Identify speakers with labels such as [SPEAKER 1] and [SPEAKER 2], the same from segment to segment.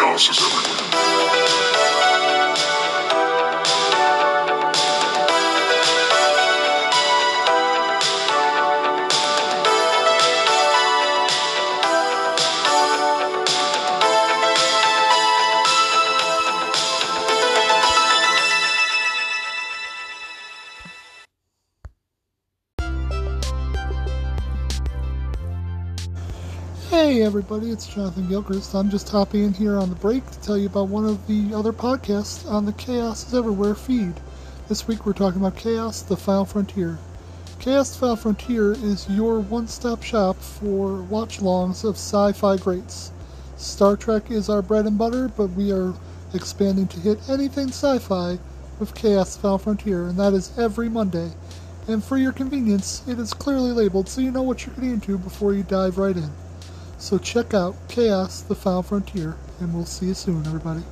[SPEAKER 1] Chaos is everywhere.
[SPEAKER 2] Everybody, it's Jonathan Gilchrist. I'm just hopping in here on the break to tell you about one of the other podcasts on the Chaos is Everywhere feed. This week we're talking about Chaos the Final Frontier. Chaos the Final Frontier is your one stop shop for watch alongs of sci fi greats. Star Trek is our bread and butter, but we are expanding to hit anything sci fi with Chaos the Final Frontier, and that is every Monday. And for your convenience, it is clearly labeled so you know what you're getting into before you dive right in. So check out Chaos the Final Frontier, and we'll see you soon, everybody.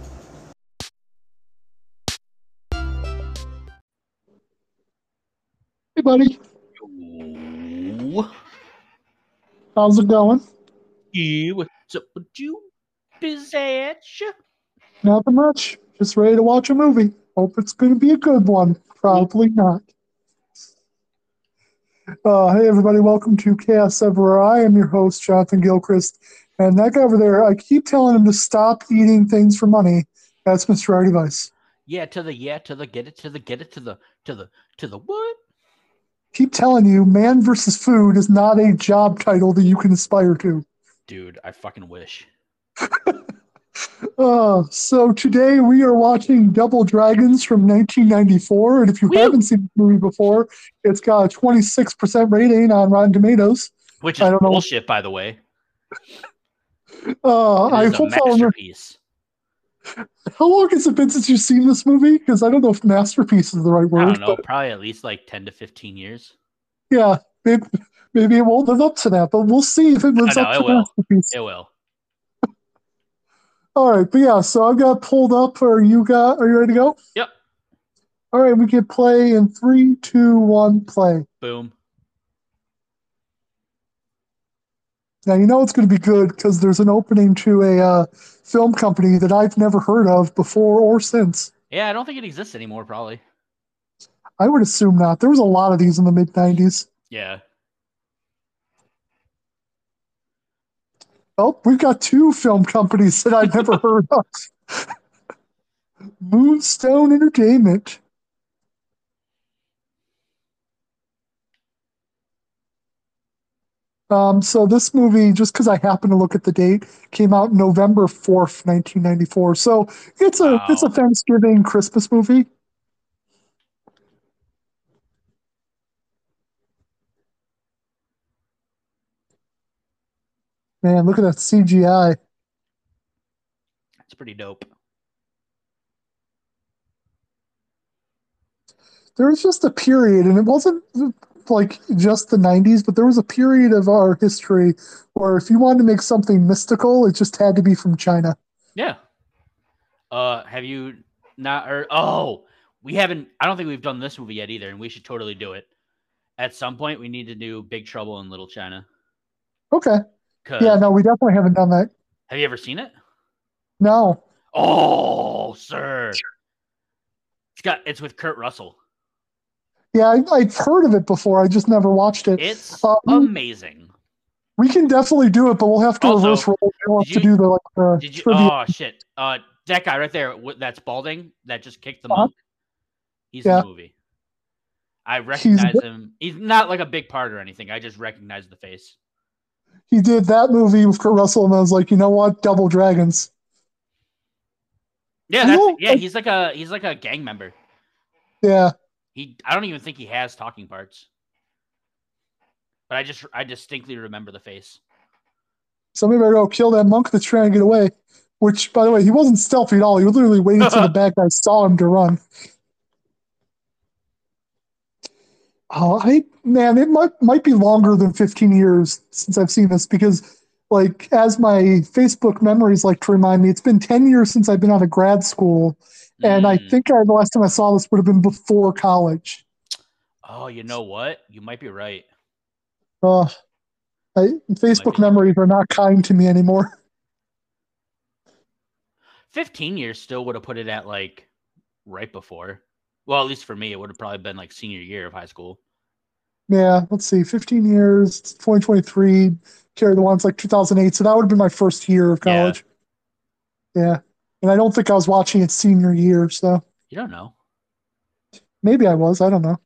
[SPEAKER 2] Hey, buddy. How's it going?
[SPEAKER 3] Yeah, what's up with you, Bizatch?
[SPEAKER 2] Nothing much. Just ready to watch a movie. Hope it's going to be a good one. Probably not. Uh, hey, everybody. Welcome to Chaos Everywhere. I am your host, Jonathan Gilchrist. And that guy over there, I keep telling him to stop eating things for money. That's Mr. R T Vice.
[SPEAKER 3] Yeah, to the yeah, to the get it, to the get it, to the to the to the what?
[SPEAKER 2] Keep telling you, man versus food is not a job title that you can aspire to.
[SPEAKER 3] Dude, I fucking wish.
[SPEAKER 2] Uh, so today we are watching Double Dragons from 1994, and if you
[SPEAKER 3] Woo!
[SPEAKER 2] haven't seen the movie before, it's got a 26% rating on Rotten Tomatoes.
[SPEAKER 3] Which
[SPEAKER 2] I
[SPEAKER 3] is
[SPEAKER 2] don't know.
[SPEAKER 3] bullshit, by the way.
[SPEAKER 2] Uh, I hope
[SPEAKER 3] masterpiece.
[SPEAKER 2] How long has it been since you've seen this movie? Because I don't know if masterpiece is the right word.
[SPEAKER 3] I don't know,
[SPEAKER 2] But
[SPEAKER 3] probably at least like ten to fifteen years.
[SPEAKER 2] yeah, maybe, maybe it won't live up to that, but we'll see if it lives
[SPEAKER 3] know,
[SPEAKER 2] up
[SPEAKER 3] it
[SPEAKER 2] to
[SPEAKER 3] will.
[SPEAKER 2] masterpiece.
[SPEAKER 3] It will.
[SPEAKER 2] All right, but yeah, so I've got pulled up. Are you got? Are you ready to go?
[SPEAKER 3] Yep.
[SPEAKER 2] All right, we can play in three, two, one, play.
[SPEAKER 3] Boom.
[SPEAKER 2] Now you know it's going to be good because there's an opening to a uh, film company that I've never heard of before or since.
[SPEAKER 3] Yeah, I don't think it exists anymore, probably.
[SPEAKER 2] I would assume not. There was a lot of these in the mid '90s.
[SPEAKER 3] Yeah.
[SPEAKER 2] Oh, we've got two film companies that I've never heard of. Moonstone Entertainment. Um, so this movie, just because I happen to look at the date, came out November fourth, nineteen ninety four. So it's a it's a Thanksgiving Christmas movie. Man, look at that CGI.
[SPEAKER 3] It's pretty dope.
[SPEAKER 2] there was just a period, and it wasn't like just the 90s, but there was a period of our history where if you wanted to make something mystical, it just had to be from China.
[SPEAKER 3] Yeah. Uh have you not heard oh, we haven't I don't think we've done this movie yet either, and we should totally do it. At some point we need to do Big Trouble in Little China.
[SPEAKER 2] Okay. Yeah, no, we definitely haven't done that.
[SPEAKER 3] have you ever seen it?
[SPEAKER 2] No.
[SPEAKER 3] Oh, sir. It's got it's with Kurt Russell.
[SPEAKER 2] Yeah, I, I've heard of it before. I just never watched it.
[SPEAKER 3] It's
[SPEAKER 2] Um,
[SPEAKER 3] amazing.
[SPEAKER 2] We can definitely do it, but we'll have to
[SPEAKER 3] Also,
[SPEAKER 2] reverse roll. We'll have
[SPEAKER 3] did
[SPEAKER 2] to do the like the
[SPEAKER 3] Did you
[SPEAKER 2] trivia.
[SPEAKER 3] Oh shit. Uh that guy right there, that's balding that just kicked the
[SPEAKER 2] Uh-huh.
[SPEAKER 3] monk. He's
[SPEAKER 2] Yeah.
[SPEAKER 3] in the movie. I recognize
[SPEAKER 2] bit-
[SPEAKER 3] him. He's not like a big part or anything. I just recognize the face.
[SPEAKER 2] He did that movie with Kurt Russell, and I was like, you know what? Double Dragons.
[SPEAKER 3] Yeah, that's yeah, he's like a he's like a gang member.
[SPEAKER 2] Yeah.
[SPEAKER 3] He I don't even think he has talking parts. But I just I distinctly remember the face.
[SPEAKER 2] Somebody better go kill that monk that's trying to get away. Which, by the way, he wasn't stealthy at all. He was literally waited until the bad guy saw him to run. Oh, I man, it might might be longer than 15 years since I've seen this because, like, as my Facebook memories like to remind me, it's been 10 years since I've been out of grad school, and I
[SPEAKER 3] Mm.
[SPEAKER 2] think I, the last time I saw this would have been before college.
[SPEAKER 3] Oh, you know what? You might be right.
[SPEAKER 2] Uh, I, Facebook memories are not kind to me anymore.
[SPEAKER 3] 15 years still would have put it at like right before. Well, at least for me, it would have probably been like senior year of high school.
[SPEAKER 2] Yeah, let's see, 15 years, 2023, carry the ones like 2008. So that would have been my first year of college. Yeah. And I don't think I was watching it senior year. So
[SPEAKER 3] You don't know.
[SPEAKER 2] maybe I was. I don't know.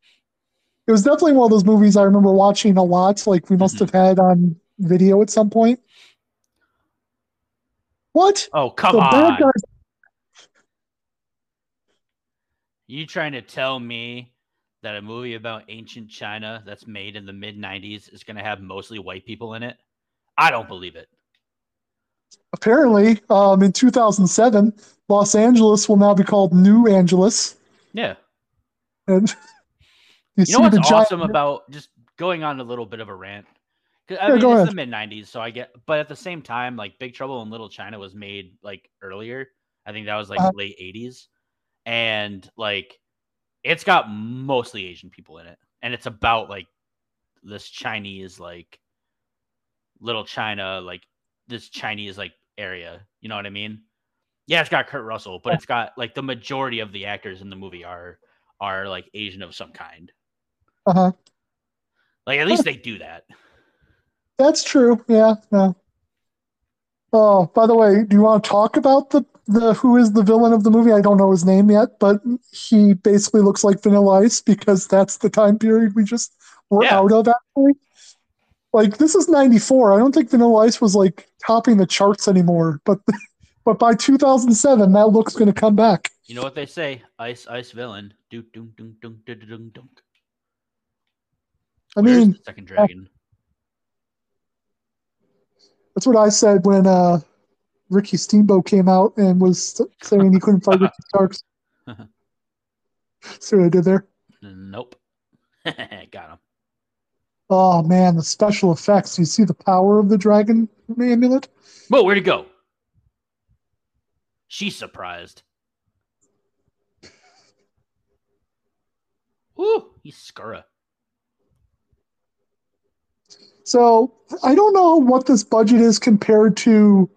[SPEAKER 2] It was definitely one of those movies I remember watching a lot. Like we must
[SPEAKER 3] Mhm.
[SPEAKER 2] have had on video at some point. What?
[SPEAKER 3] Oh, come
[SPEAKER 2] the bad
[SPEAKER 3] on.
[SPEAKER 2] guys.
[SPEAKER 3] You trying to tell me that a movie about ancient China that's made in the mid 90s is going to have mostly white people in it? I don't believe it.
[SPEAKER 2] Apparently, um, in 2007, Los Angeles will now be called New Angeles.
[SPEAKER 3] Yeah.
[SPEAKER 2] And you,
[SPEAKER 3] You know what's
[SPEAKER 2] the giant-
[SPEAKER 3] awesome about just going on a little bit of a rant? 'Cause, I
[SPEAKER 2] Yeah,
[SPEAKER 3] mean, it's
[SPEAKER 2] ahead.
[SPEAKER 3] the mid 90s, so I get, but at the same time, like Big Trouble in Little China was made like earlier. I think that was like
[SPEAKER 2] Uh-huh.
[SPEAKER 3] late 80s. And like, it's got mostly Asian people in it. And it's about like this Chinese, like, little China, like this Chinese, like, area. You know what I mean? Yeah, it's got Kurt Russell, but it's got like the majority of the actors in the movie are are like Asian of some kind.
[SPEAKER 2] Uh-huh.
[SPEAKER 3] Like at least they do that.
[SPEAKER 2] That's true. Yeah. No. Oh, by the way, do you want to talk about the the who is the villain of the movie? I don't know his name yet, but he basically looks like Vanilla Ice because that's the time period we just were
[SPEAKER 3] Yeah.
[SPEAKER 2] out of. Actually, like this is '94. I don't think Vanilla Ice was like topping the charts anymore, but but by 2007, that look's going to come back.
[SPEAKER 3] You know what they say? Ice, ice villain. Doom, doom, doom, doom, doom, doom.
[SPEAKER 2] I mean,
[SPEAKER 3] second dragon.
[SPEAKER 2] that's what I said when uh, Ricky Steamboat came out and was saying he couldn't fight Ricky Starks. See what I did there?
[SPEAKER 3] Nope. Got him.
[SPEAKER 2] Oh man, the special effects. You see the power of the dragon amulet?
[SPEAKER 3] Whoa, where'd he go? She's surprised. Ooh, he's Skura.
[SPEAKER 2] So I don't know what this budget is compared to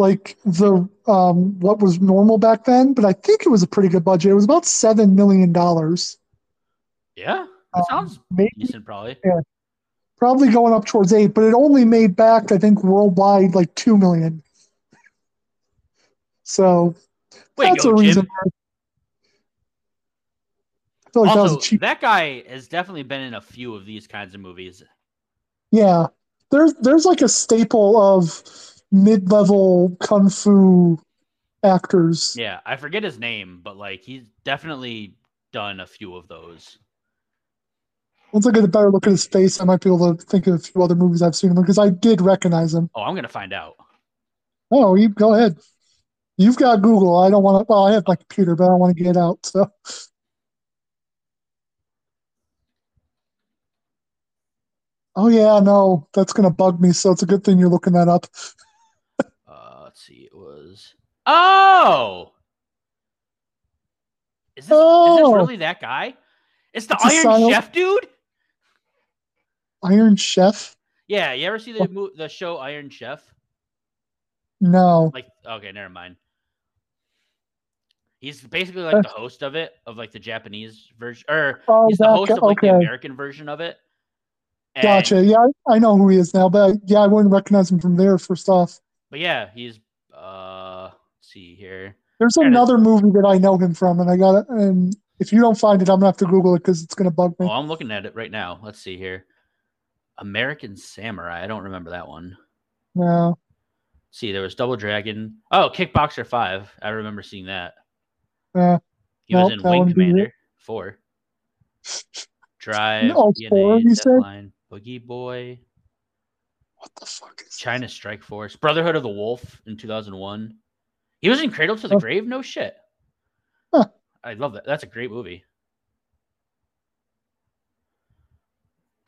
[SPEAKER 2] like the um what was normal back then, but I think it was a pretty good budget. It was about seven million dollars.
[SPEAKER 3] Yeah, that
[SPEAKER 2] Um,
[SPEAKER 3] sounds
[SPEAKER 2] maybe
[SPEAKER 3] decent, probably.
[SPEAKER 2] probably going up towards eight, but it only made back, I think, worldwide like two million. So that's
[SPEAKER 3] go,
[SPEAKER 2] a reason.
[SPEAKER 3] Jim.
[SPEAKER 2] I feel like that was
[SPEAKER 3] Also,
[SPEAKER 2] cheap.
[SPEAKER 3] that guy has definitely been in a few of these kinds of movies.
[SPEAKER 2] Yeah, there's there's like a staple of mid-level kung fu actors.
[SPEAKER 3] Yeah, I forget his name, but like he's definitely done a few of those.
[SPEAKER 2] Once I get a better look at his face, I might be able to think of a few other movies I've seen him because I did recognize him.
[SPEAKER 3] Oh, I'm gonna find out.
[SPEAKER 2] Oh, you go ahead. You've got Google. I don't want to. Well, I have my computer, but I don't want to get out. So, oh yeah, no, that's gonna bug me. So it's a good thing you're looking that up.
[SPEAKER 3] Uh, let's see. It was. Oh, is this, is
[SPEAKER 2] Oh.
[SPEAKER 3] this really that guy? It's the
[SPEAKER 2] It's
[SPEAKER 3] Iron Chef dude.
[SPEAKER 2] Iron Chef?
[SPEAKER 3] Yeah, you ever see the mo- the show Iron Chef?
[SPEAKER 2] No.
[SPEAKER 3] Like, okay, never mind. He's basically like the host of it, of like the Japanese version, or
[SPEAKER 2] Oh,
[SPEAKER 3] he's the host
[SPEAKER 2] guy-
[SPEAKER 3] of like the. American version of it. And-
[SPEAKER 2] Gotcha. Yeah, I, I know who he is now, but I, yeah, I wouldn't recognize him from there. First off,
[SPEAKER 3] But yeah, he's uh, see here.
[SPEAKER 2] there's
[SPEAKER 3] Kinda-
[SPEAKER 2] another movie that I know him from, and I got it. And if you don't find it, I'm gonna have to Google it because it's gonna bug me.
[SPEAKER 3] Oh, I'm looking at it right now. Let's see here. American Samurai. I don't remember that one.
[SPEAKER 2] No.
[SPEAKER 3] see, there was Double Dragon. Oh, Kickboxer Five. I remember seeing that.
[SPEAKER 2] Yeah.
[SPEAKER 3] He was in Wing
[SPEAKER 2] wouldn't be it.
[SPEAKER 3] Commander Four. Drive.
[SPEAKER 2] Oh,
[SPEAKER 3] DNA,
[SPEAKER 2] four, you said?
[SPEAKER 3] Boogie Boy.
[SPEAKER 2] What the fuck is
[SPEAKER 3] China Strike Force. Brotherhood of the Wolf in 2001. He was in Cradle to the
[SPEAKER 2] Oh.
[SPEAKER 3] Grave. No shit.
[SPEAKER 2] Huh.
[SPEAKER 3] I love that. That's a great movie.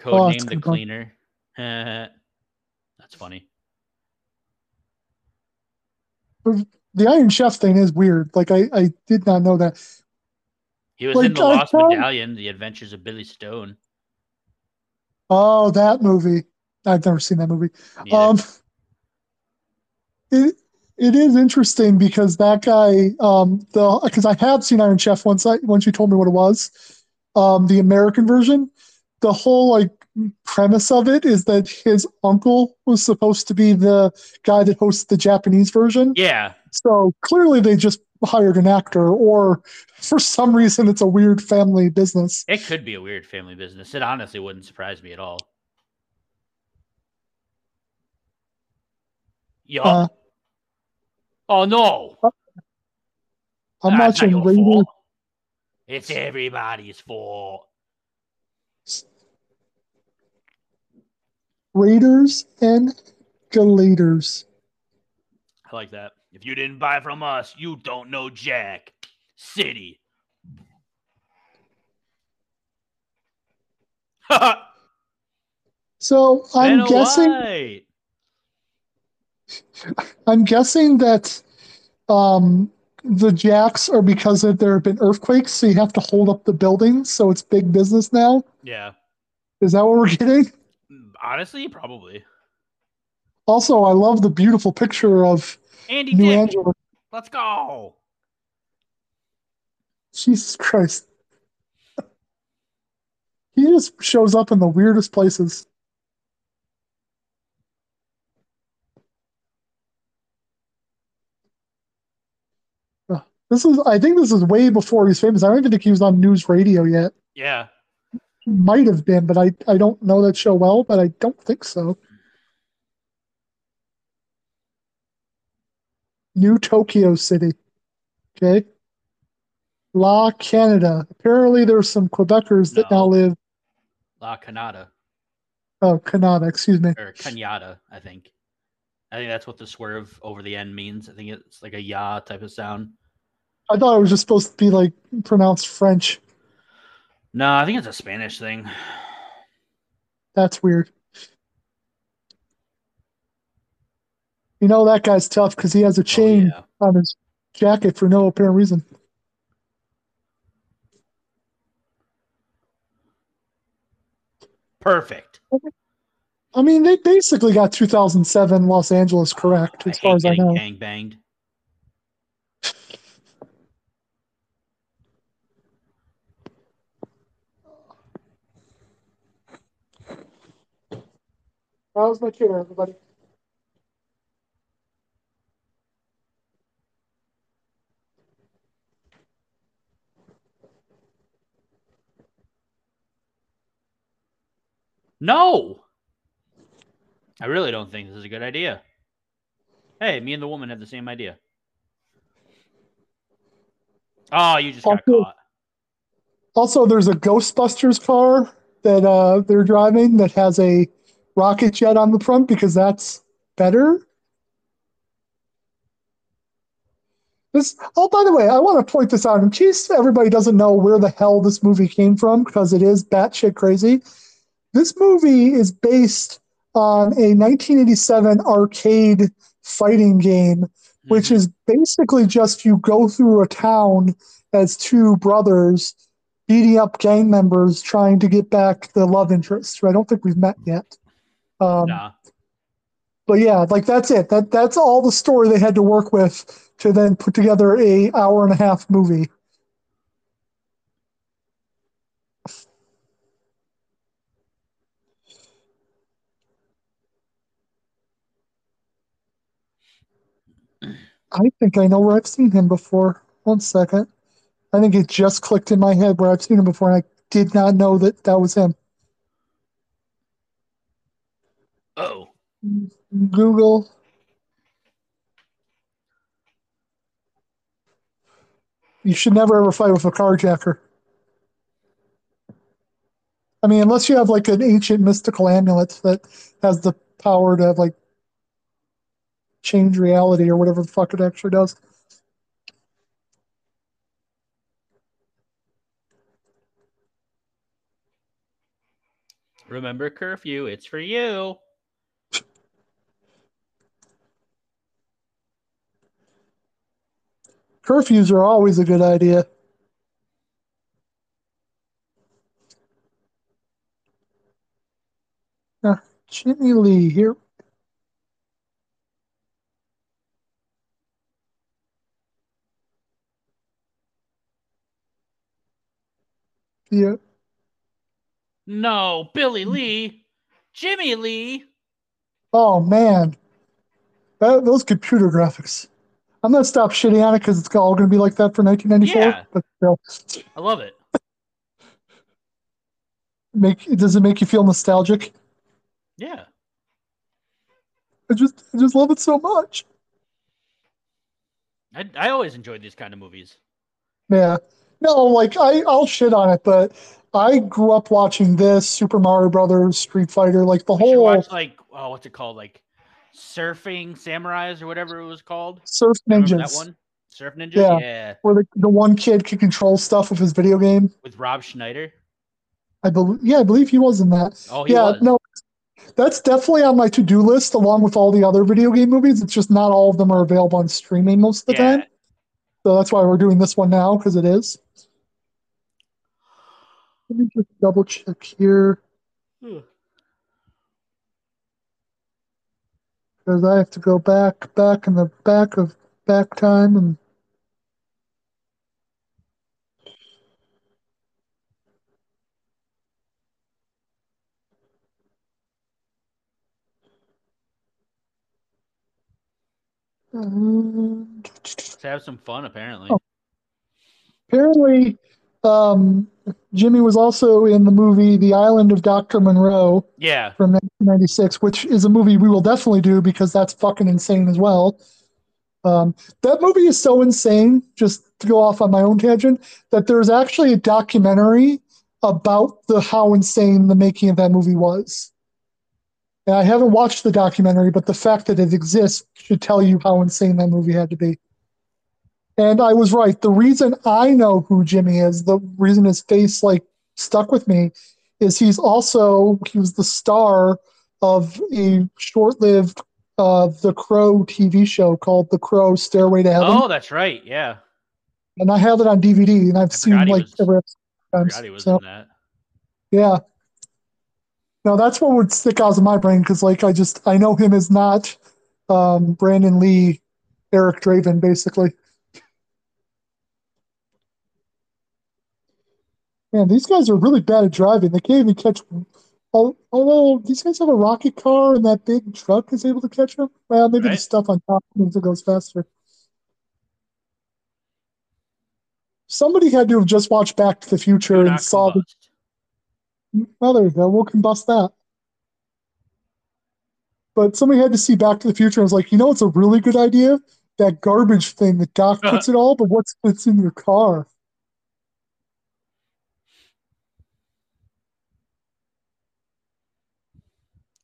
[SPEAKER 2] Oh,
[SPEAKER 3] Code
[SPEAKER 2] that's
[SPEAKER 3] name the cleaner. That's funny.
[SPEAKER 2] the Iron Chef thing is weird. Like I, I did not know that.
[SPEAKER 3] He was
[SPEAKER 2] Like,
[SPEAKER 3] in the
[SPEAKER 2] I
[SPEAKER 3] Lost Medallion, The Adventures of Billy Stone.
[SPEAKER 2] Oh, that movie. I've never seen that movie.
[SPEAKER 3] Neither.
[SPEAKER 2] Um, it, it is interesting because that guy, um, the because I have seen Iron Chef once. I once you told me what it was, um, the American version. The whole like premise of it is that his uncle was supposed to be the guy that hosts the Japanese version.
[SPEAKER 3] Yeah.
[SPEAKER 2] So clearly they just hired an actor, or for some reason it's a weird family business.
[SPEAKER 3] It could be a weird family business. It honestly wouldn't surprise me at all. Yup.
[SPEAKER 2] Uh,
[SPEAKER 3] oh no.
[SPEAKER 2] I'm
[SPEAKER 3] That's not your
[SPEAKER 2] Raiders.
[SPEAKER 3] fault. It's everybody's fault.
[SPEAKER 2] Raiders and Galators.
[SPEAKER 3] I like that. If you didn't buy from us, you don't know Jack. City.
[SPEAKER 2] So I'm guessing
[SPEAKER 3] White.
[SPEAKER 2] I'm guessing that um, the jacks are because of there have been earthquakes, so you have to hold up the buildings, so it's big business now.
[SPEAKER 3] Yeah.
[SPEAKER 2] Is that what we're getting?
[SPEAKER 3] Honestly, probably.
[SPEAKER 2] Also, I love the beautiful picture of
[SPEAKER 3] Andy
[SPEAKER 2] New
[SPEAKER 3] Dick.
[SPEAKER 2] Angela.
[SPEAKER 3] Let's go.
[SPEAKER 2] Jesus Christ. He just shows up in the weirdest places. Uh, This is, I think this is way before he's famous. I don't even think he was on news radio yet.
[SPEAKER 3] Yeah.
[SPEAKER 2] He might have been, but I, I don't know that show well, but I don't think so. New Tokyo City. Okay. La Canada. Apparently there's some Quebecers that now live
[SPEAKER 3] La Canada
[SPEAKER 2] oh Canada, excuse me.
[SPEAKER 3] or Canada, I think. I think that's what the swerve over the end means. I think it's like a ya type of sound.
[SPEAKER 2] I thought it was just supposed to be like pronounced French.
[SPEAKER 3] No, I think it's a Spanish thing.
[SPEAKER 2] That's weird. You know that guy's tough because he has a
[SPEAKER 3] Oh,
[SPEAKER 2] chain
[SPEAKER 3] yeah.
[SPEAKER 2] on his jacket for no apparent reason.
[SPEAKER 3] Perfect.
[SPEAKER 2] I mean, they basically got 2007 Los Angeles correct, as far as I know.
[SPEAKER 3] gang banged.
[SPEAKER 2] How's my chair, everybody?
[SPEAKER 3] No. I really don't think this is a good idea. Hey, me and the woman have the same idea. Oh, you just got
[SPEAKER 2] Also-
[SPEAKER 3] caught.
[SPEAKER 2] Also, there's a Ghostbusters car that uh, they're driving that has a rocket jet on the front because that's better. This. Oh, by the way, I want to point this out in case everybody doesn't know where the hell this movie came from because it is batshit crazy. This movie is based on a 1987 arcade fighting game which
[SPEAKER 3] Mhm.
[SPEAKER 2] is basically just you go through a town as two brothers beating up gang members trying to get back the love interest who I don't think we've met yet. Um,
[SPEAKER 3] nah.
[SPEAKER 2] But yeah, like that's it. That that's all the story they had to work with to then put together a hour and a half movie. I think I know where I've seen him before. One second. I think it just clicked in my head where I've seen him before, and I did not know that that was him.
[SPEAKER 3] Oh.
[SPEAKER 2] Google. You should never ever fight with a carjacker. I mean, unless you have like an ancient mystical amulet that has the power to like change reality or whatever the fuck it actually does.
[SPEAKER 3] Remember curfew. It's for you.
[SPEAKER 2] Curfews are always a good idea. Now, Jimmy Lee here. Yeah.
[SPEAKER 3] No, Billy Lee. Jimmy Lee.
[SPEAKER 2] Oh, man. That, those computer graphics. I'm gonna stop shitting on it because it's all gonna be like that for 1994.
[SPEAKER 3] Yeah.
[SPEAKER 2] But still,
[SPEAKER 3] I love it.
[SPEAKER 2] make does it make you feel nostalgic?
[SPEAKER 3] Yeah.
[SPEAKER 2] I just I just love it so much.
[SPEAKER 3] I, I always enjoyed these kind of movies.
[SPEAKER 2] Yeah. No, like I I'll shit on it, but I grew up watching this Super Mario Brothers, Street Fighter, like the whole
[SPEAKER 3] watch like oh, what's it called? Like Surfing Samurais or whatever it was called.
[SPEAKER 2] Surf
[SPEAKER 3] Remember
[SPEAKER 2] Ninjas,
[SPEAKER 3] that one? Surf Ninjas.
[SPEAKER 2] Yeah.
[SPEAKER 3] Yeah.
[SPEAKER 2] where the, the one kid could control stuff with his video game.
[SPEAKER 3] With Rob Schneider.
[SPEAKER 2] I believe, yeah, I believe he was in that.
[SPEAKER 3] Oh, he
[SPEAKER 2] yeah,
[SPEAKER 3] was.
[SPEAKER 2] no, that's definitely on my to-do list along with all the other video game movies. It's just not all of them are available on streaming most of the
[SPEAKER 3] yeah.
[SPEAKER 2] time, so that's why we're doing this one now because it is. Let me just double check here hmm. Because I have to go back, back in the back of back time and. Um,
[SPEAKER 3] Let's have some fun. Apparently.
[SPEAKER 2] Oh. apparently, um, Jimmy was also in the movie The Island of Dr. Moreau
[SPEAKER 3] Yeah.
[SPEAKER 2] from 1996, which is a movie we will definitely do because that's fucking insane as well. Um, that movie is so insane, just to go off on my own tangent, that there's actually a documentary about the how insane the making of that movie was. And I haven't watched the documentary, but the fact that it exists should tell you how insane that movie had to be. And I was right. The reason I know who Jimmy is, the reason his face like stuck with me, is he's also he was the star of a short-lived uh, The Crow TV show called The Crow Stairway to Heaven,
[SPEAKER 3] Oh, that's right. Yeah.
[SPEAKER 2] and I have it on DVD, and I've seen like
[SPEAKER 3] was-
[SPEAKER 2] every episode.
[SPEAKER 3] I he was
[SPEAKER 2] So,
[SPEAKER 3] in that.
[SPEAKER 2] yeah. No, that's what would stick out of my brain because, like, I just I know him as not um, Brandon Lee, Eric Draven, basically. Man, these guys are really bad at driving. They can't even catch. al- Although these guys have a rocket car and that big truck is able to catch them. Well, maybe the stuff on top means it goes faster. Somebody had to have just watched Back to the Future and saw the. Well, there you go. We'll combust that. But somebody had to see Back to the Future and was like, you know, it's a really good idea. That garbage thing that Doc puts it all, but what's what's in your car?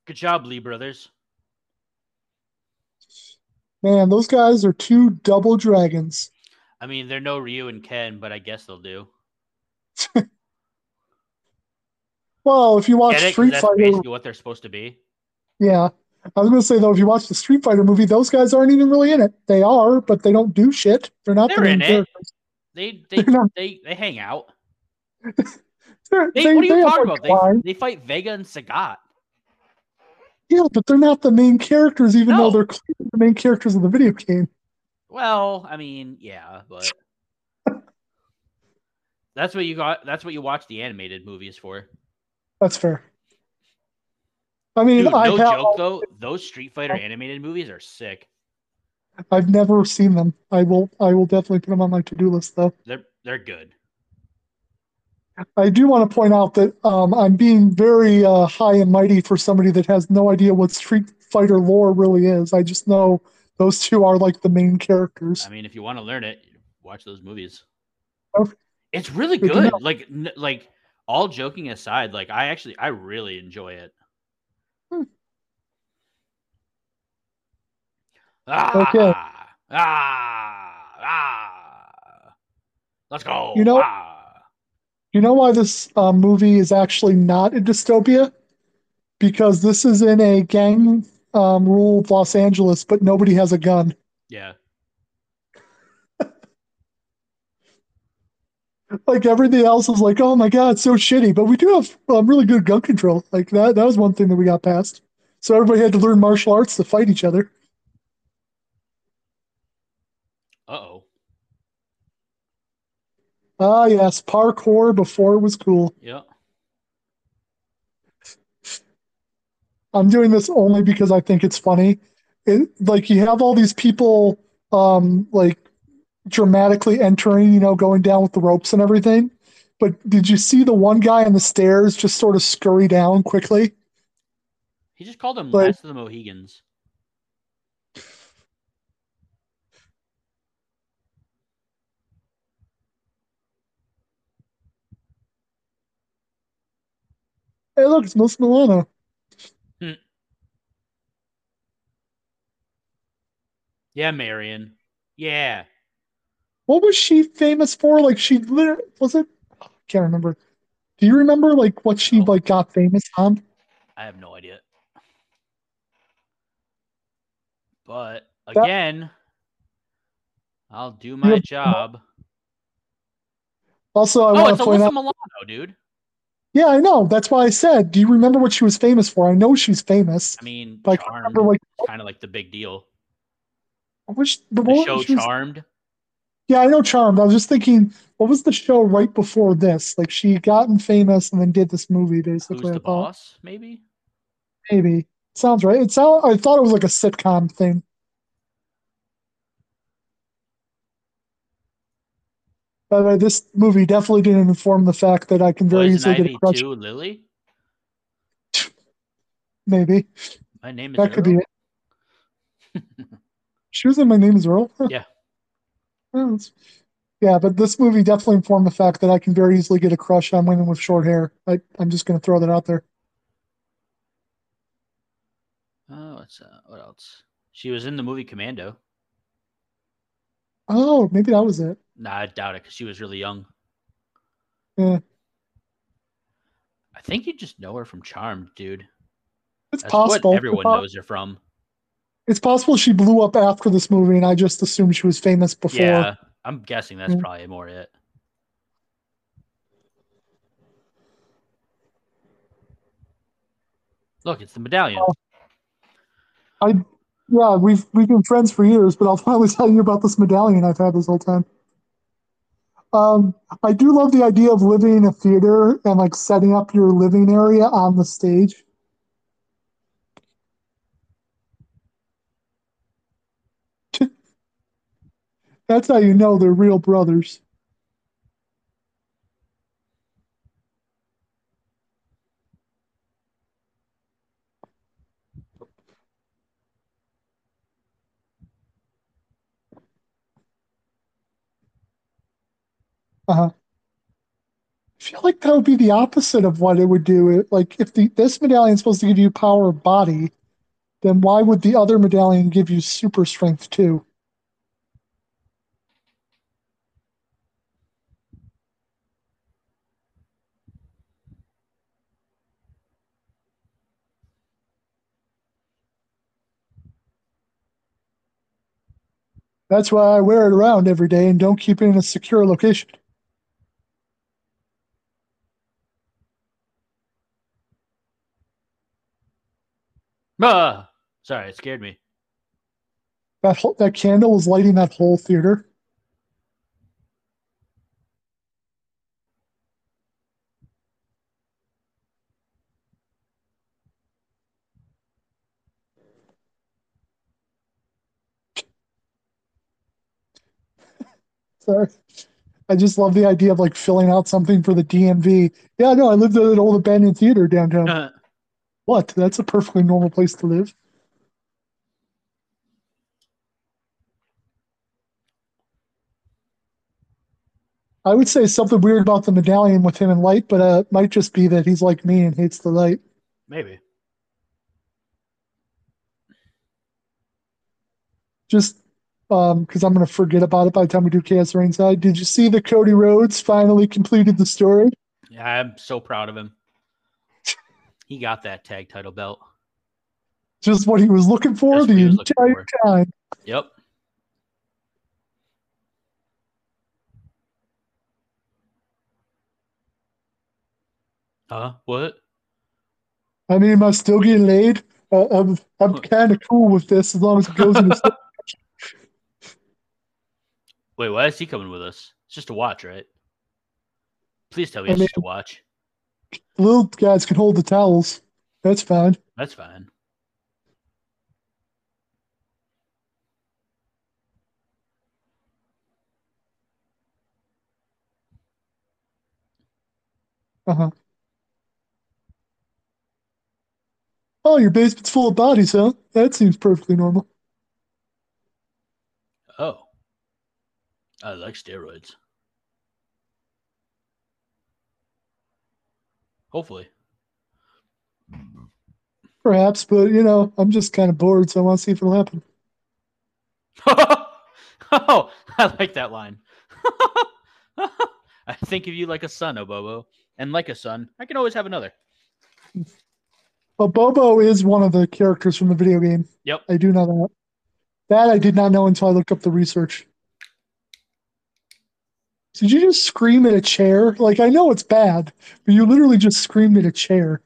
[SPEAKER 3] Good job, Lee brothers.
[SPEAKER 2] Man, those guys are two double dragons.
[SPEAKER 3] I mean, they're no Ryu and Ken, but I guess they'll do.
[SPEAKER 2] Well, if you watch Street
[SPEAKER 3] that's
[SPEAKER 2] Fighter,
[SPEAKER 3] basically what they're supposed to be.
[SPEAKER 2] yeah. I was gonna say though, if you watch the Street Fighter movie, those guys aren't even really in it. They are, but they don't do shit. They're not
[SPEAKER 3] They're
[SPEAKER 2] the
[SPEAKER 3] in it.
[SPEAKER 2] characters.
[SPEAKER 3] They they
[SPEAKER 2] not-
[SPEAKER 3] they, they hang out. They,
[SPEAKER 2] they-
[SPEAKER 3] what are you talking about? They they fight Vega and Sagat.
[SPEAKER 2] Yeah, but they're not the main characters, even
[SPEAKER 3] No.
[SPEAKER 2] though they're clearly the main characters of the video game.
[SPEAKER 3] Well, I mean, yeah, but that's what you got. That's what you watch the animated movies for.
[SPEAKER 2] That's fair. I mean,
[SPEAKER 3] Dude,
[SPEAKER 2] I
[SPEAKER 3] no
[SPEAKER 2] have,
[SPEAKER 3] joke though. Those Street Fighter animated movies are sick.
[SPEAKER 2] I've never seen them. I will. I will definitely put them on my to-do list, though.
[SPEAKER 3] They're they're good.
[SPEAKER 2] I do want to point out that um, I'm being very uh, high and mighty for somebody that has no idea what Street Fighter lore really is. I just know those two are like the main characters.
[SPEAKER 3] I mean, if you want to learn it, watch those movies.
[SPEAKER 2] Okay.
[SPEAKER 3] It's really
[SPEAKER 2] Good to
[SPEAKER 3] good.
[SPEAKER 2] know.
[SPEAKER 3] Like like all joking aside, like I actually I really enjoy it.
[SPEAKER 2] Hmm.
[SPEAKER 3] Ah,
[SPEAKER 2] Okay.
[SPEAKER 3] ah, ah. Let's go.
[SPEAKER 2] You know-
[SPEAKER 3] ah.
[SPEAKER 2] You know why this uh, movie is actually not a dystopia? Because this is in a gang um, ruled Los Angeles, but nobody has a gun.
[SPEAKER 3] Yeah.
[SPEAKER 2] Like everything else is like, oh my god, so shitty. But we do have um, really good gun control. Like that. That was one thing that we got past. So everybody had to learn martial arts to fight each other.
[SPEAKER 3] Uh oh.
[SPEAKER 2] Ah, yes, parkour before it was cool.
[SPEAKER 3] Yeah.
[SPEAKER 2] I'm doing this only because I think it's funny. It, like you have all these people, um, like dramatically entering, you know, going down with the ropes and everything. But did you see the one guy on the stairs just sort of scurry down quickly?
[SPEAKER 3] He just called them
[SPEAKER 2] Like-
[SPEAKER 3] Last of the Mohicans.
[SPEAKER 2] Hey, look, it's Miss Milano. Hmm.
[SPEAKER 3] Yeah, Marion. Yeah.
[SPEAKER 2] What was she famous for? Like she literally was it? I can't remember. Do you remember like what she
[SPEAKER 3] No.
[SPEAKER 2] like got famous on?
[SPEAKER 3] I have no idea. But
[SPEAKER 2] That-
[SPEAKER 3] again, I'll do my job.
[SPEAKER 2] Also, I
[SPEAKER 3] oh,
[SPEAKER 2] want to point
[SPEAKER 3] Alyssa
[SPEAKER 2] out.
[SPEAKER 3] Milano, dude.
[SPEAKER 2] Yeah, I know. That's why I said. Do you remember what she was famous for? I know she's famous.
[SPEAKER 3] I mean,
[SPEAKER 2] Like, I
[SPEAKER 3] Charmed
[SPEAKER 2] remember, like-
[SPEAKER 3] kind of like the big deal.
[SPEAKER 2] I wish the,
[SPEAKER 3] The show
[SPEAKER 2] she was-
[SPEAKER 3] Charmed.
[SPEAKER 2] Yeah, I know Charmed. I was just thinking, what was the show right before this? Like she gotten famous and then did this movie, basically.
[SPEAKER 3] Who's the boss? Maybe.
[SPEAKER 2] Maybe sounds right. It sound. I thought it was like a sitcom thing. By the way, this movie definitely didn't inform the fact that I can very
[SPEAKER 3] Poison
[SPEAKER 2] easily get a crush.
[SPEAKER 3] two, Lily.
[SPEAKER 2] Maybe
[SPEAKER 3] My name is.
[SPEAKER 2] that could be it. She was in My Name Is Earl.
[SPEAKER 3] Yeah.
[SPEAKER 2] Yeah, but this movie definitely informed the fact that I can very easily get a crush on women with short hair. I, I'm just going to throw that out there.
[SPEAKER 3] Oh, what's uh, what else? She was in the movie Commando.
[SPEAKER 2] Oh, maybe that was it.
[SPEAKER 3] Nah, I doubt it because she was really young.
[SPEAKER 2] Yeah.
[SPEAKER 3] I think you just know her from Charmed, dude.
[SPEAKER 2] It's
[SPEAKER 3] That's
[SPEAKER 2] possible.
[SPEAKER 3] what everyone
[SPEAKER 2] it's, po-
[SPEAKER 3] knows her from.
[SPEAKER 2] it's possible she blew up after this movie, and I just assumed she was famous before.
[SPEAKER 3] Yeah, I'm guessing that's probably more it. Look, it's the medallion.
[SPEAKER 2] Oh. Yeah, we've we've been friends for years, but I'll finally tell you about this medallion I've had this whole time. Um, I do love the idea of living in a theater and like setting up your living area on the stage. That's how you know they're real brothers. Uh-huh. I feel like that would be the opposite of what it would do. Like if the this medallion is supposed to give you power of body, then why would the other medallion give you super strength too? That's why I wear it around every day and don't keep it in a secure location.
[SPEAKER 3] Ah, sorry, it scared me.
[SPEAKER 2] That whole, that candle was lighting that whole theater. Sorry. I just love the idea of like filling out something for the DMV. Yeah, no, I lived at an old abandoned theater downtown. What? That's a perfectly normal place to live. I would say something weird about the medallion with him and light, but uh, it might just be that he's like me and hates the light.
[SPEAKER 3] Maybe.
[SPEAKER 2] Just um, because I'm going to forget about it by the time we do Chaos Ringside. Did you see that Cody Rhodes finally completed the story?
[SPEAKER 3] Yeah, I'm so proud of him. He got that tag title belt.
[SPEAKER 2] Just what he was looking for
[SPEAKER 3] That's
[SPEAKER 2] the entire time.
[SPEAKER 3] Yep. Huh? What?
[SPEAKER 2] I mean, am I still getting laid? Uh, I'm, I'm kind of cool with this as long as it goes in the
[SPEAKER 3] Wait, why is he coming with us? It's just a watch, right? Please tell me
[SPEAKER 2] I
[SPEAKER 3] it's
[SPEAKER 2] mean-
[SPEAKER 3] just a watch.
[SPEAKER 2] Little guys can hold the towels. That's fine.
[SPEAKER 3] That's fine.
[SPEAKER 2] Uh huh. Oh, your basement's full of bodies, huh? That seems perfectly normal.
[SPEAKER 3] Oh. I like steroids. Hopefully.
[SPEAKER 2] Perhaps, but you know, I'm just kind of bored, so I want to see if it'll happen.
[SPEAKER 3] oh, I like that line. I think of you like a son, oh, Abobo. And like a son, I can always have another.
[SPEAKER 2] Well, Bobo is one of the characters from the video game.
[SPEAKER 3] Yep.
[SPEAKER 2] I do know that. That I did not know until I looked up the research. Did you just scream at a chair? Like, I know it's bad, but you literally just screamed at a chair.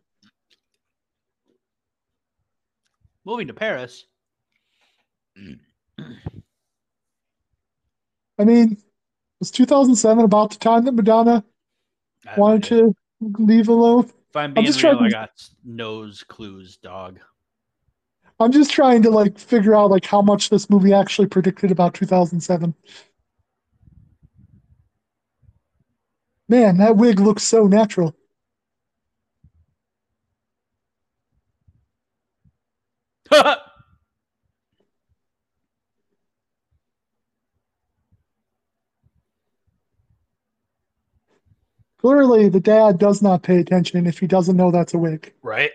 [SPEAKER 3] Moving to Paris.
[SPEAKER 2] I mean, was 2007 about the time that Madonna
[SPEAKER 3] I have no
[SPEAKER 2] wanted
[SPEAKER 3] idea.
[SPEAKER 2] to leave alone?
[SPEAKER 3] If I'm being
[SPEAKER 2] just
[SPEAKER 3] real,
[SPEAKER 2] trying
[SPEAKER 3] I got nose clues, dog.
[SPEAKER 2] I'm just trying to like figure out like how much this movie actually predicted about 2007. Man, that wig looks so natural. Clearly, the dad does not pay attention if he doesn't know that's a wig.
[SPEAKER 3] right?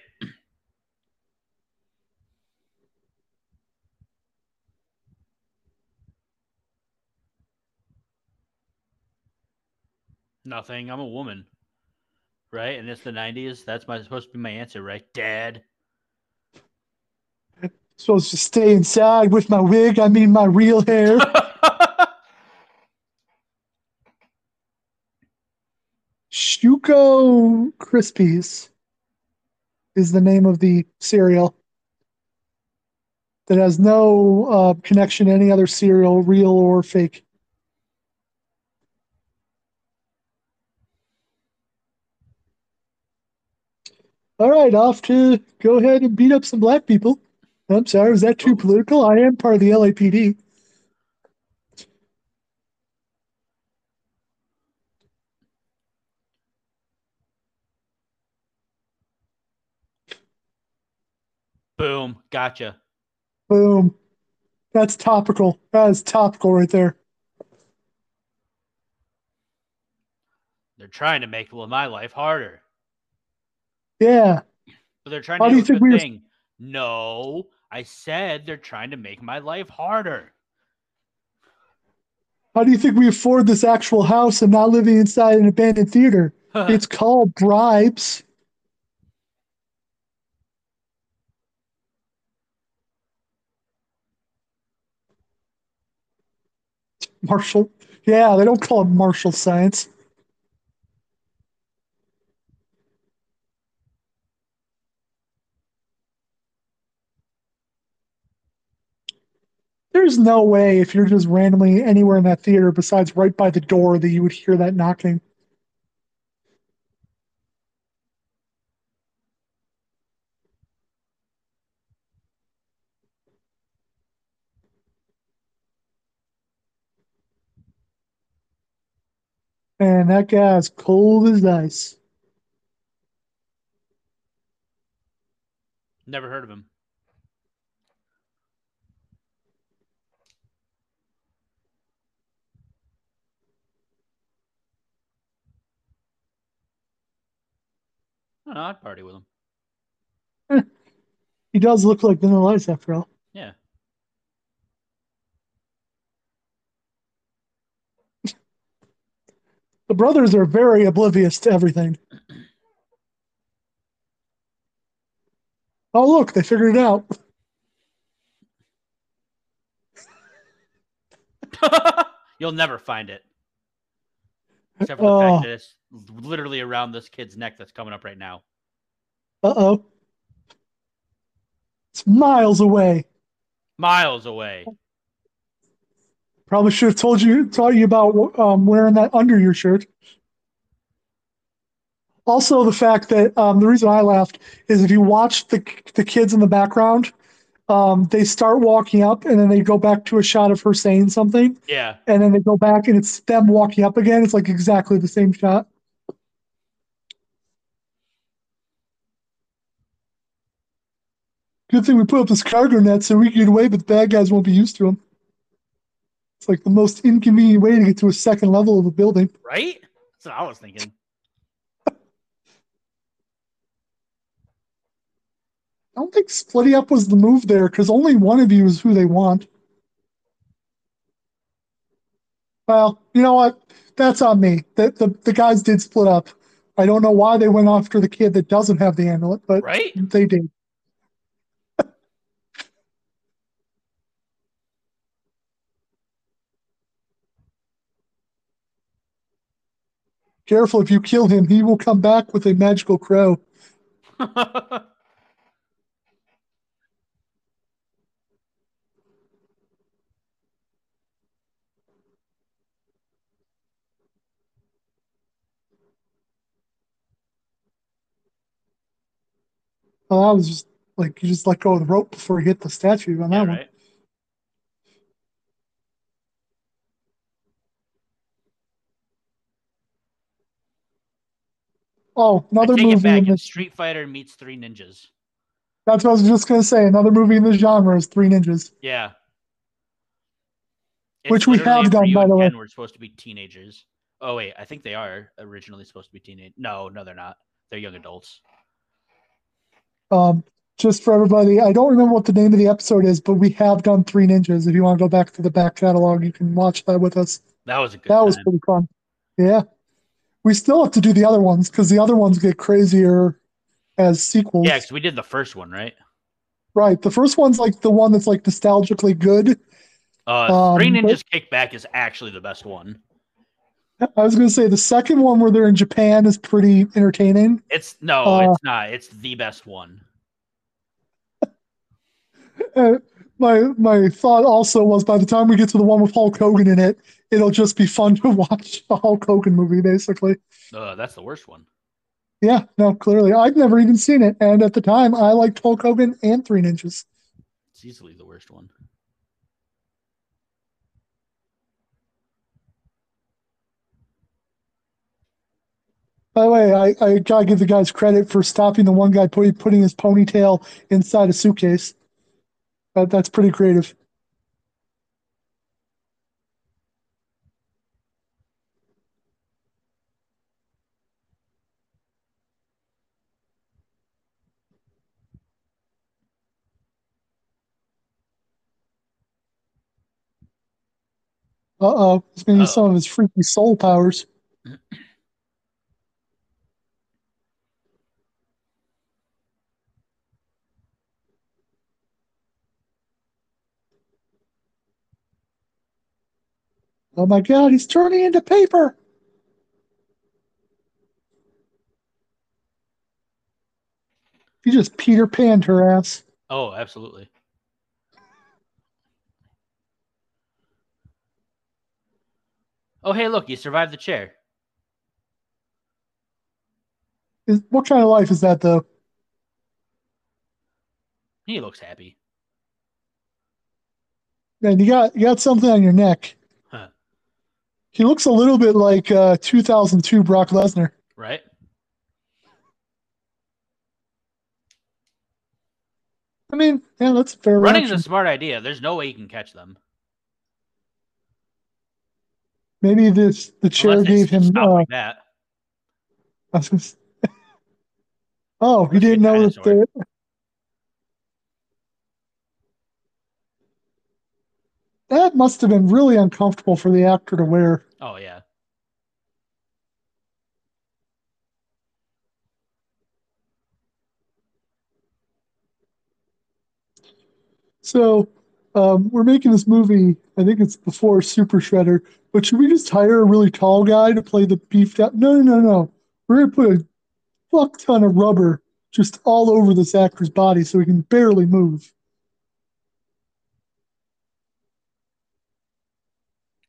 [SPEAKER 3] Nothing. I'm a woman. Right? And it's the 90s. That's my supposed to be my answer, right? Dad.
[SPEAKER 2] Supposed to stay inside with my wig, I mean my real hair. Shuko Krispies is the name of the cereal that has no uh, connection to any other cereal, real or fake. All right, off to go ahead and beat up some black people. I'm sorry, was that too
[SPEAKER 3] oh.
[SPEAKER 2] political? I am part of the LAPD.
[SPEAKER 3] Boom. Gotcha.
[SPEAKER 2] Boom. That's topical. That is topical right there.
[SPEAKER 3] They're trying to make my life harder.
[SPEAKER 2] Yeah.
[SPEAKER 3] But they're trying
[SPEAKER 2] How
[SPEAKER 3] to
[SPEAKER 2] do
[SPEAKER 3] do,
[SPEAKER 2] you think we were-
[SPEAKER 3] No, I said they're trying to make my life harder.
[SPEAKER 2] How do you think we afford this actual house and not living inside an abandoned theater? It's called bribes. Marshall. Yeah, they don't call it martial science. There's no way if you're just randomly anywhere in that theater besides right by the door that you would hear that knocking. And that guy's cold as ice.
[SPEAKER 3] Never heard of him. Oh, I don't know, I'd party with him.
[SPEAKER 2] He does look like Vanilla Ice after all.
[SPEAKER 3] Yeah.
[SPEAKER 2] The brothers are very oblivious to everything. Oh, look, they figured it out.
[SPEAKER 3] You'll never find it. Except for the
[SPEAKER 2] Oh.
[SPEAKER 3] fact that it's literally around this kid's neck that's coming up right now.
[SPEAKER 2] Uh oh. It's miles away.
[SPEAKER 3] Miles away.
[SPEAKER 2] Probably should have told you, taught you about um, wearing that under your shirt. Also, the fact that um, the reason I laughed is if you watch the the kids in the background, um, they start walking up and then they go back to a shot of her saying something,
[SPEAKER 3] Yeah.
[SPEAKER 2] and then they go back and it's them walking up again. It's like exactly the same shot. Good thing we put up this cargo net so we can get away, but the bad guys won't be used to them. It's like the most inconvenient way to get to a second level of a building.
[SPEAKER 3] Right? That's what I was thinking.
[SPEAKER 2] Don't think splitting up was the move there because only one of you is who they want. Well, you know what? That's on me. The, the, the guys did split up. I don't know why they went after the kid that doesn't have the amulet, but
[SPEAKER 3] Right?
[SPEAKER 2] they did. Careful, if you kill him, he will come back with a magical crow. Well, I was just like, you just let go of the rope before you hit the statue on that
[SPEAKER 3] yeah,
[SPEAKER 2] one.
[SPEAKER 3] right.
[SPEAKER 2] Oh,
[SPEAKER 3] I
[SPEAKER 2] another movie.
[SPEAKER 3] back.
[SPEAKER 2] In the,
[SPEAKER 3] Street Fighter meets Three Ninjas.
[SPEAKER 2] that's what I was just going to say. Another movie in the genre is Three Ninjas.
[SPEAKER 3] Yeah.
[SPEAKER 2] Which we have done, by the way.
[SPEAKER 3] We're supposed to be teenagers. Oh wait, I think they are originally supposed to be teenage. No, no, they're not. They're young adults.
[SPEAKER 2] Um, just for everybody, I don't remember what the name of the episode is, but we have done Three Ninjas. If you want to go back to the back catalog, you can watch that with us.
[SPEAKER 3] That was a good.
[SPEAKER 2] that was pretty fun. Yeah. We still have to do the other ones because the other ones get crazier as sequels.
[SPEAKER 3] Yeah, because we did the first one, right?
[SPEAKER 2] Right. The first one's like the one that's like nostalgically good.
[SPEAKER 3] Uh, Three
[SPEAKER 2] Um, but-
[SPEAKER 3] Ninjas Kickback is actually the best one.
[SPEAKER 2] I was going to say the second one where they're in Japan is pretty entertaining.
[SPEAKER 3] It's no,
[SPEAKER 2] Uh,
[SPEAKER 3] it's not. It's the best one.
[SPEAKER 2] Uh, my my thought also was by the time we get to the one with Hulk Hogan in it, it'll just be fun to watch a Hulk Hogan movie, basically.
[SPEAKER 3] Uh, that's the worst one.
[SPEAKER 2] Yeah, no, clearly. I've never even seen it. And at the time, I liked Hulk Hogan and Three Ninjas.
[SPEAKER 3] It's easily the worst one.
[SPEAKER 2] By the way, I, I gotta give the guys credit for stopping the one guy putting putting his ponytail inside a suitcase. That, that's pretty creative. Uh oh, he's gonna use some of his freaky soul powers. Oh my god, he's turning into paper. He just Peter Panned her ass.
[SPEAKER 3] Oh, absolutely. Oh, hey, look, you survived the chair.
[SPEAKER 2] Is, what kind of life is that, though?
[SPEAKER 3] He looks happy.
[SPEAKER 2] Man, you got you got something on your neck. He looks a little bit like uh, 2002 Brock Lesnar.
[SPEAKER 3] Right?
[SPEAKER 2] I mean, yeah, that's a fair
[SPEAKER 3] Running is a smart idea. There's no way you can catch them.
[SPEAKER 2] Maybe this the chair gave him. Uh,
[SPEAKER 3] like that.
[SPEAKER 2] I was gonna s- oh, he didn't know that.
[SPEAKER 3] dinosaur.
[SPEAKER 2] The, that must have been really uncomfortable for the actor to wear.
[SPEAKER 3] Oh, yeah.
[SPEAKER 2] So um, we're making this movie. I think it's before Super Shredder. But should we just hire a really tall guy to play the beefed up? No, no, no, no. We're gonna put a fuck ton of rubber just all over this actor's body so he can barely move.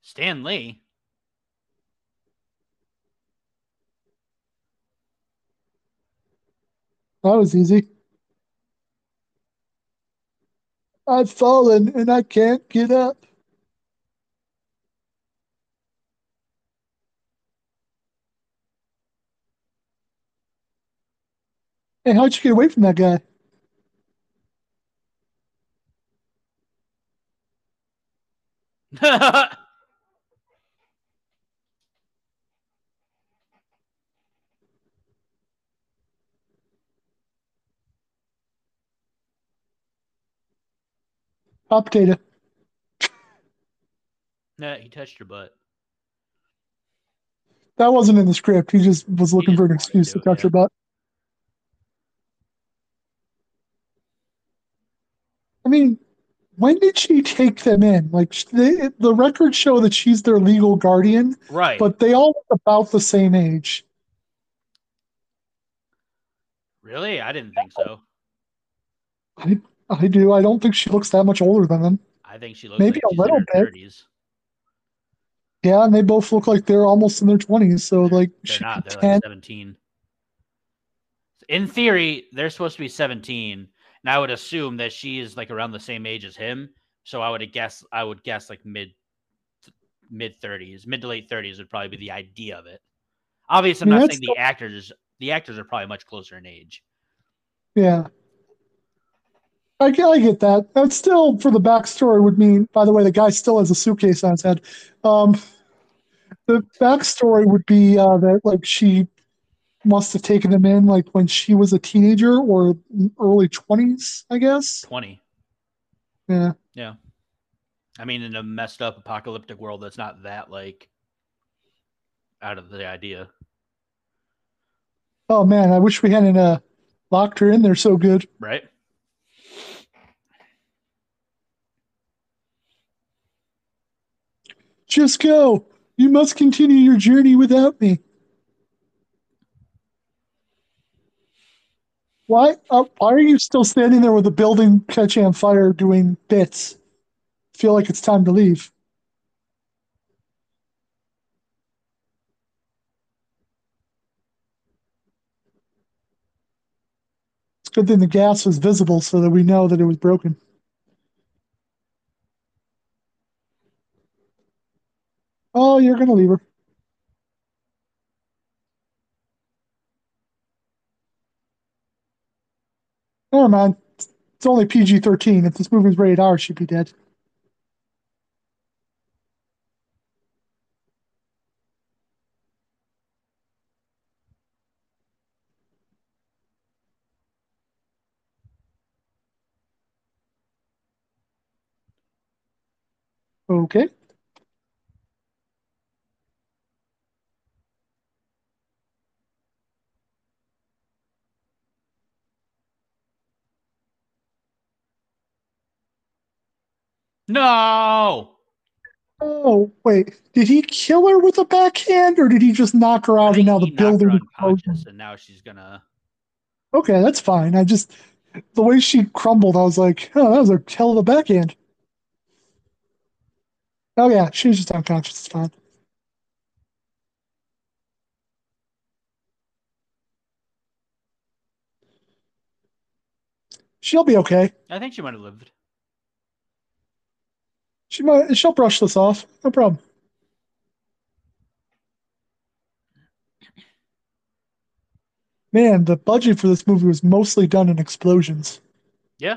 [SPEAKER 3] Stan Lee.
[SPEAKER 2] That was easy. I've fallen and I can't get up. Hey, how'd you get away from that guy? Hot potato.
[SPEAKER 3] nah, he touched her butt.
[SPEAKER 2] That wasn't in the script. He just was looking
[SPEAKER 3] just
[SPEAKER 2] for an excuse
[SPEAKER 3] to
[SPEAKER 2] to
[SPEAKER 3] it,
[SPEAKER 2] touch
[SPEAKER 3] yeah.
[SPEAKER 2] her butt. I mean, when did she take them in? Like they, the records show that she's their legal guardian,
[SPEAKER 3] Right.
[SPEAKER 2] but they all look about the same age.
[SPEAKER 3] really? I didn't think so.
[SPEAKER 2] I I do. I don't think she looks that much older than them.
[SPEAKER 3] I think she looks
[SPEAKER 2] Maybe
[SPEAKER 3] like
[SPEAKER 2] a
[SPEAKER 3] she's in
[SPEAKER 2] little
[SPEAKER 3] her
[SPEAKER 2] bit.
[SPEAKER 3] 30s.
[SPEAKER 2] Yeah, and they both look like they're almost in their twenties. So like,
[SPEAKER 3] They're not. They're
[SPEAKER 2] tan-
[SPEAKER 3] like 17. In theory, they're supposed to be 17, and I would assume that she is like around the same age as him. So I would guess I would guess like mid mid 30s, mid to late 30s would probably be the idea of it. Obviously, I'm not saying the actors the actors are probably much closer in age.
[SPEAKER 2] Yeah. I, get- I get that. That still, for the backstory, would mean, by the way, the guy still has a suitcase on his head. Um, the backstory would be uh, that, like, she must have taken him in, like, when she was a teenager or early 20s, I guess.
[SPEAKER 3] 20.
[SPEAKER 2] Yeah.
[SPEAKER 3] Yeah. I mean, in a messed up apocalyptic world, that's not that like out of the idea.
[SPEAKER 2] Oh, man, I wish we hadn't uh, locked her in there so good.
[SPEAKER 3] Right?
[SPEAKER 2] Just go. You must continue your journey without me. Why? Uh, why are you still standing there with the building catching on fire, doing bits? Feel like it's time to leave. It's good thing the gas was visible so that we know that it was broken. Oh, you're gonna leave her. Never mind. It's only PG 13. If this movie's rated R, she'd be dead. Okay.
[SPEAKER 3] No.
[SPEAKER 2] Oh, wait. Did he kill her with a backhand or did he just knock her out and now the
[SPEAKER 3] he knocked her
[SPEAKER 2] building is
[SPEAKER 3] unconscious, and now she's gonna.
[SPEAKER 2] Okay, that's fine. I just, the way she crumbled, I was like, oh, that was a hell of a backhand. Oh, yeah, she was just unconscious. It's fine. She'll be okay.
[SPEAKER 3] I think she might have lived.
[SPEAKER 2] She might, she'll brush this off. No problem. Man, the budget for this movie was mostly done in explosions.
[SPEAKER 3] Yeah.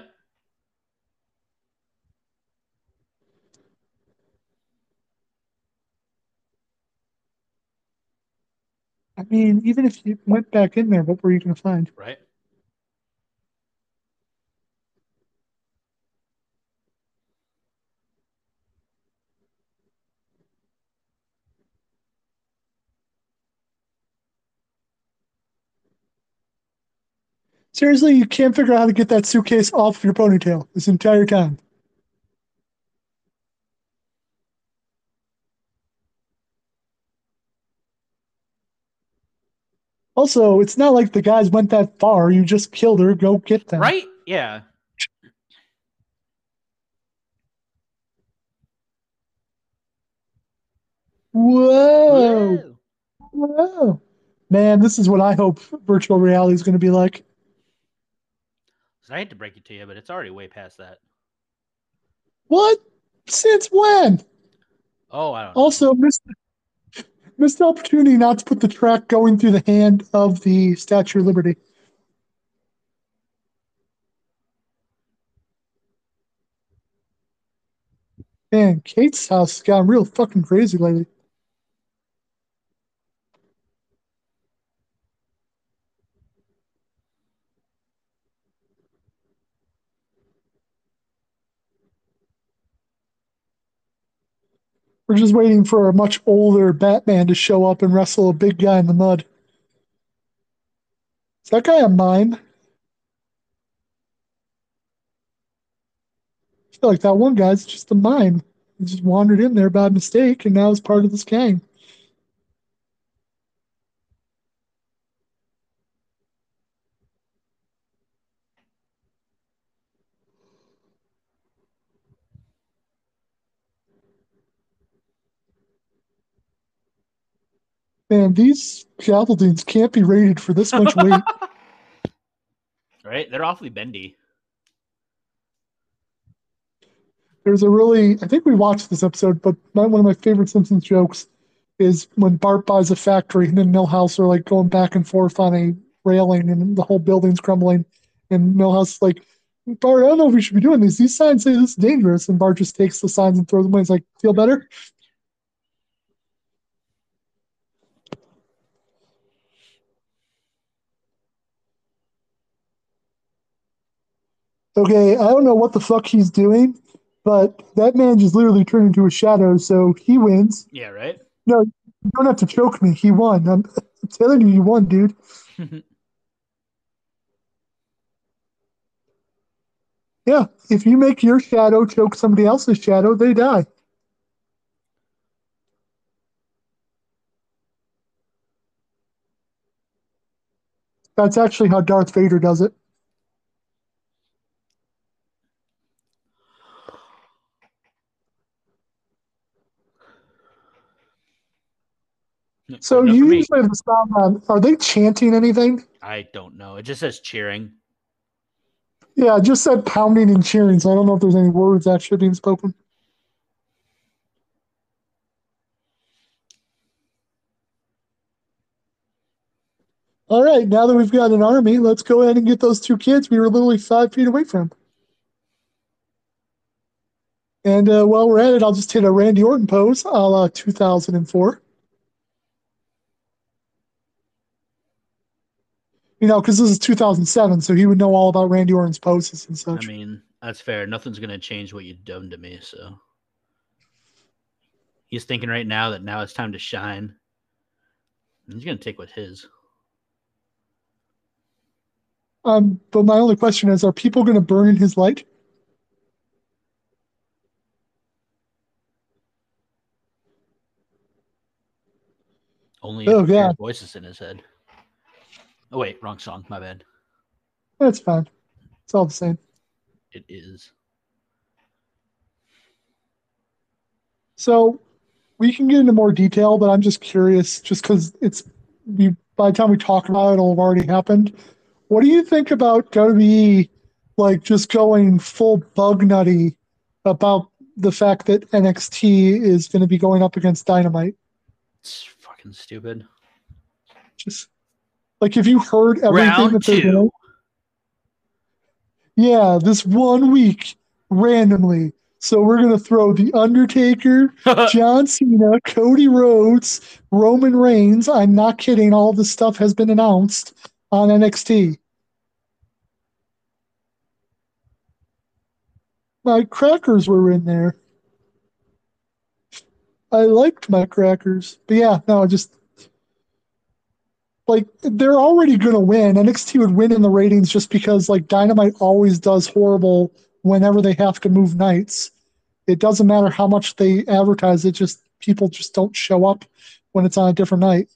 [SPEAKER 2] I mean, even if you went back in there, what were you going to find?
[SPEAKER 3] Right.
[SPEAKER 2] Seriously, you can't figure out how to get that suitcase off your ponytail this entire time. Also, it's not like the guys went that far. You just killed her. Go get them.
[SPEAKER 3] Right. Yeah.
[SPEAKER 2] Whoa.
[SPEAKER 3] Whoa.
[SPEAKER 2] Whoa. Man, this is what I hope virtual reality is going to be like.
[SPEAKER 3] I hate to break it to you, but it's already way past that.
[SPEAKER 2] What? Since when?
[SPEAKER 3] Oh, I don't know.
[SPEAKER 2] Also, missed missed the opportunity not to put the track going through the hand of the Statue of Liberty. Man, Kate's house has gotten real fucking crazy lately. We're just waiting for a much older Batman to show up and wrestle a big guy in the mud. Is that guy a mime? I feel like that one guy's just a mime. He just wandered in there by mistake and now is part of this gang. Man, these scaffoldings can't be rated for this much weight.
[SPEAKER 3] right? They're awfully bendy.
[SPEAKER 2] There's a really, I think we watched this episode, but my, one of my favorite Simpsons jokes is when Bart buys a factory and then Milhouse are like going back and forth on a railing and the whole building's crumbling. And Milhouse is like, Bart, I don't know if we should be doing these. These signs say this is dangerous. And Bart just takes the signs and throws them away. He's like, feel better? Okay, I don't know what the fuck he's doing, but that man just literally turned into a shadow, so he wins.
[SPEAKER 3] Yeah, right?
[SPEAKER 2] No, you don't have to choke me. He won. I'm, I'm telling you, he won, dude. Yeah, if you make your shadow choke somebody else's shadow, they die. That's actually how Darth Vader does it. So you usually have the sound on. Are they chanting anything?
[SPEAKER 3] I don't know. It just says cheering.
[SPEAKER 2] Yeah, it just said pounding and cheering, so I don't know if there's any words actually being spoken. All right, now that we've got an army, let's go ahead and get those two kids we were literally five feet away from. And uh, while we're at it, I'll just hit a Randy Orton pose a la 2004. You know, because this is 2007, so he would know all about Randy Orton's poses and such.
[SPEAKER 3] I mean, that's fair. Nothing's gonna change what you've done to me, so he's thinking right now that now it's time to shine. He's gonna take what his.
[SPEAKER 2] Um, but my only question is, are people going to burn in his light?
[SPEAKER 3] Only
[SPEAKER 2] Oh,
[SPEAKER 3] if you hear
[SPEAKER 2] God.
[SPEAKER 3] voices in his head. Oh wait, wrong song. My bad.
[SPEAKER 2] That's fine. It's all the same.
[SPEAKER 3] It is.
[SPEAKER 2] So we can get into more detail, but I'm just curious, just because it's we by the time we talk about it, it'll have already happened. What do you think about WWE like just going full bug nutty about the fact that NXT is going to be going up against Dynamite?
[SPEAKER 3] It's fucking stupid.
[SPEAKER 2] Just like if you heard everything
[SPEAKER 3] Round
[SPEAKER 2] that they're
[SPEAKER 3] two.
[SPEAKER 2] doing, yeah, this one week randomly. So we're gonna throw the Undertaker, John Cena, Cody Rhodes, Roman Reigns. I'm not kidding. All this stuff has been announced on NXT. My crackers were in there. I liked my crackers. But yeah, no, I just like they're already going to win. NXT would win in the ratings just because like Dynamite always does horrible whenever they have to move nights. It doesn't matter how much they advertise it, just people just don't show up when it's on a different night.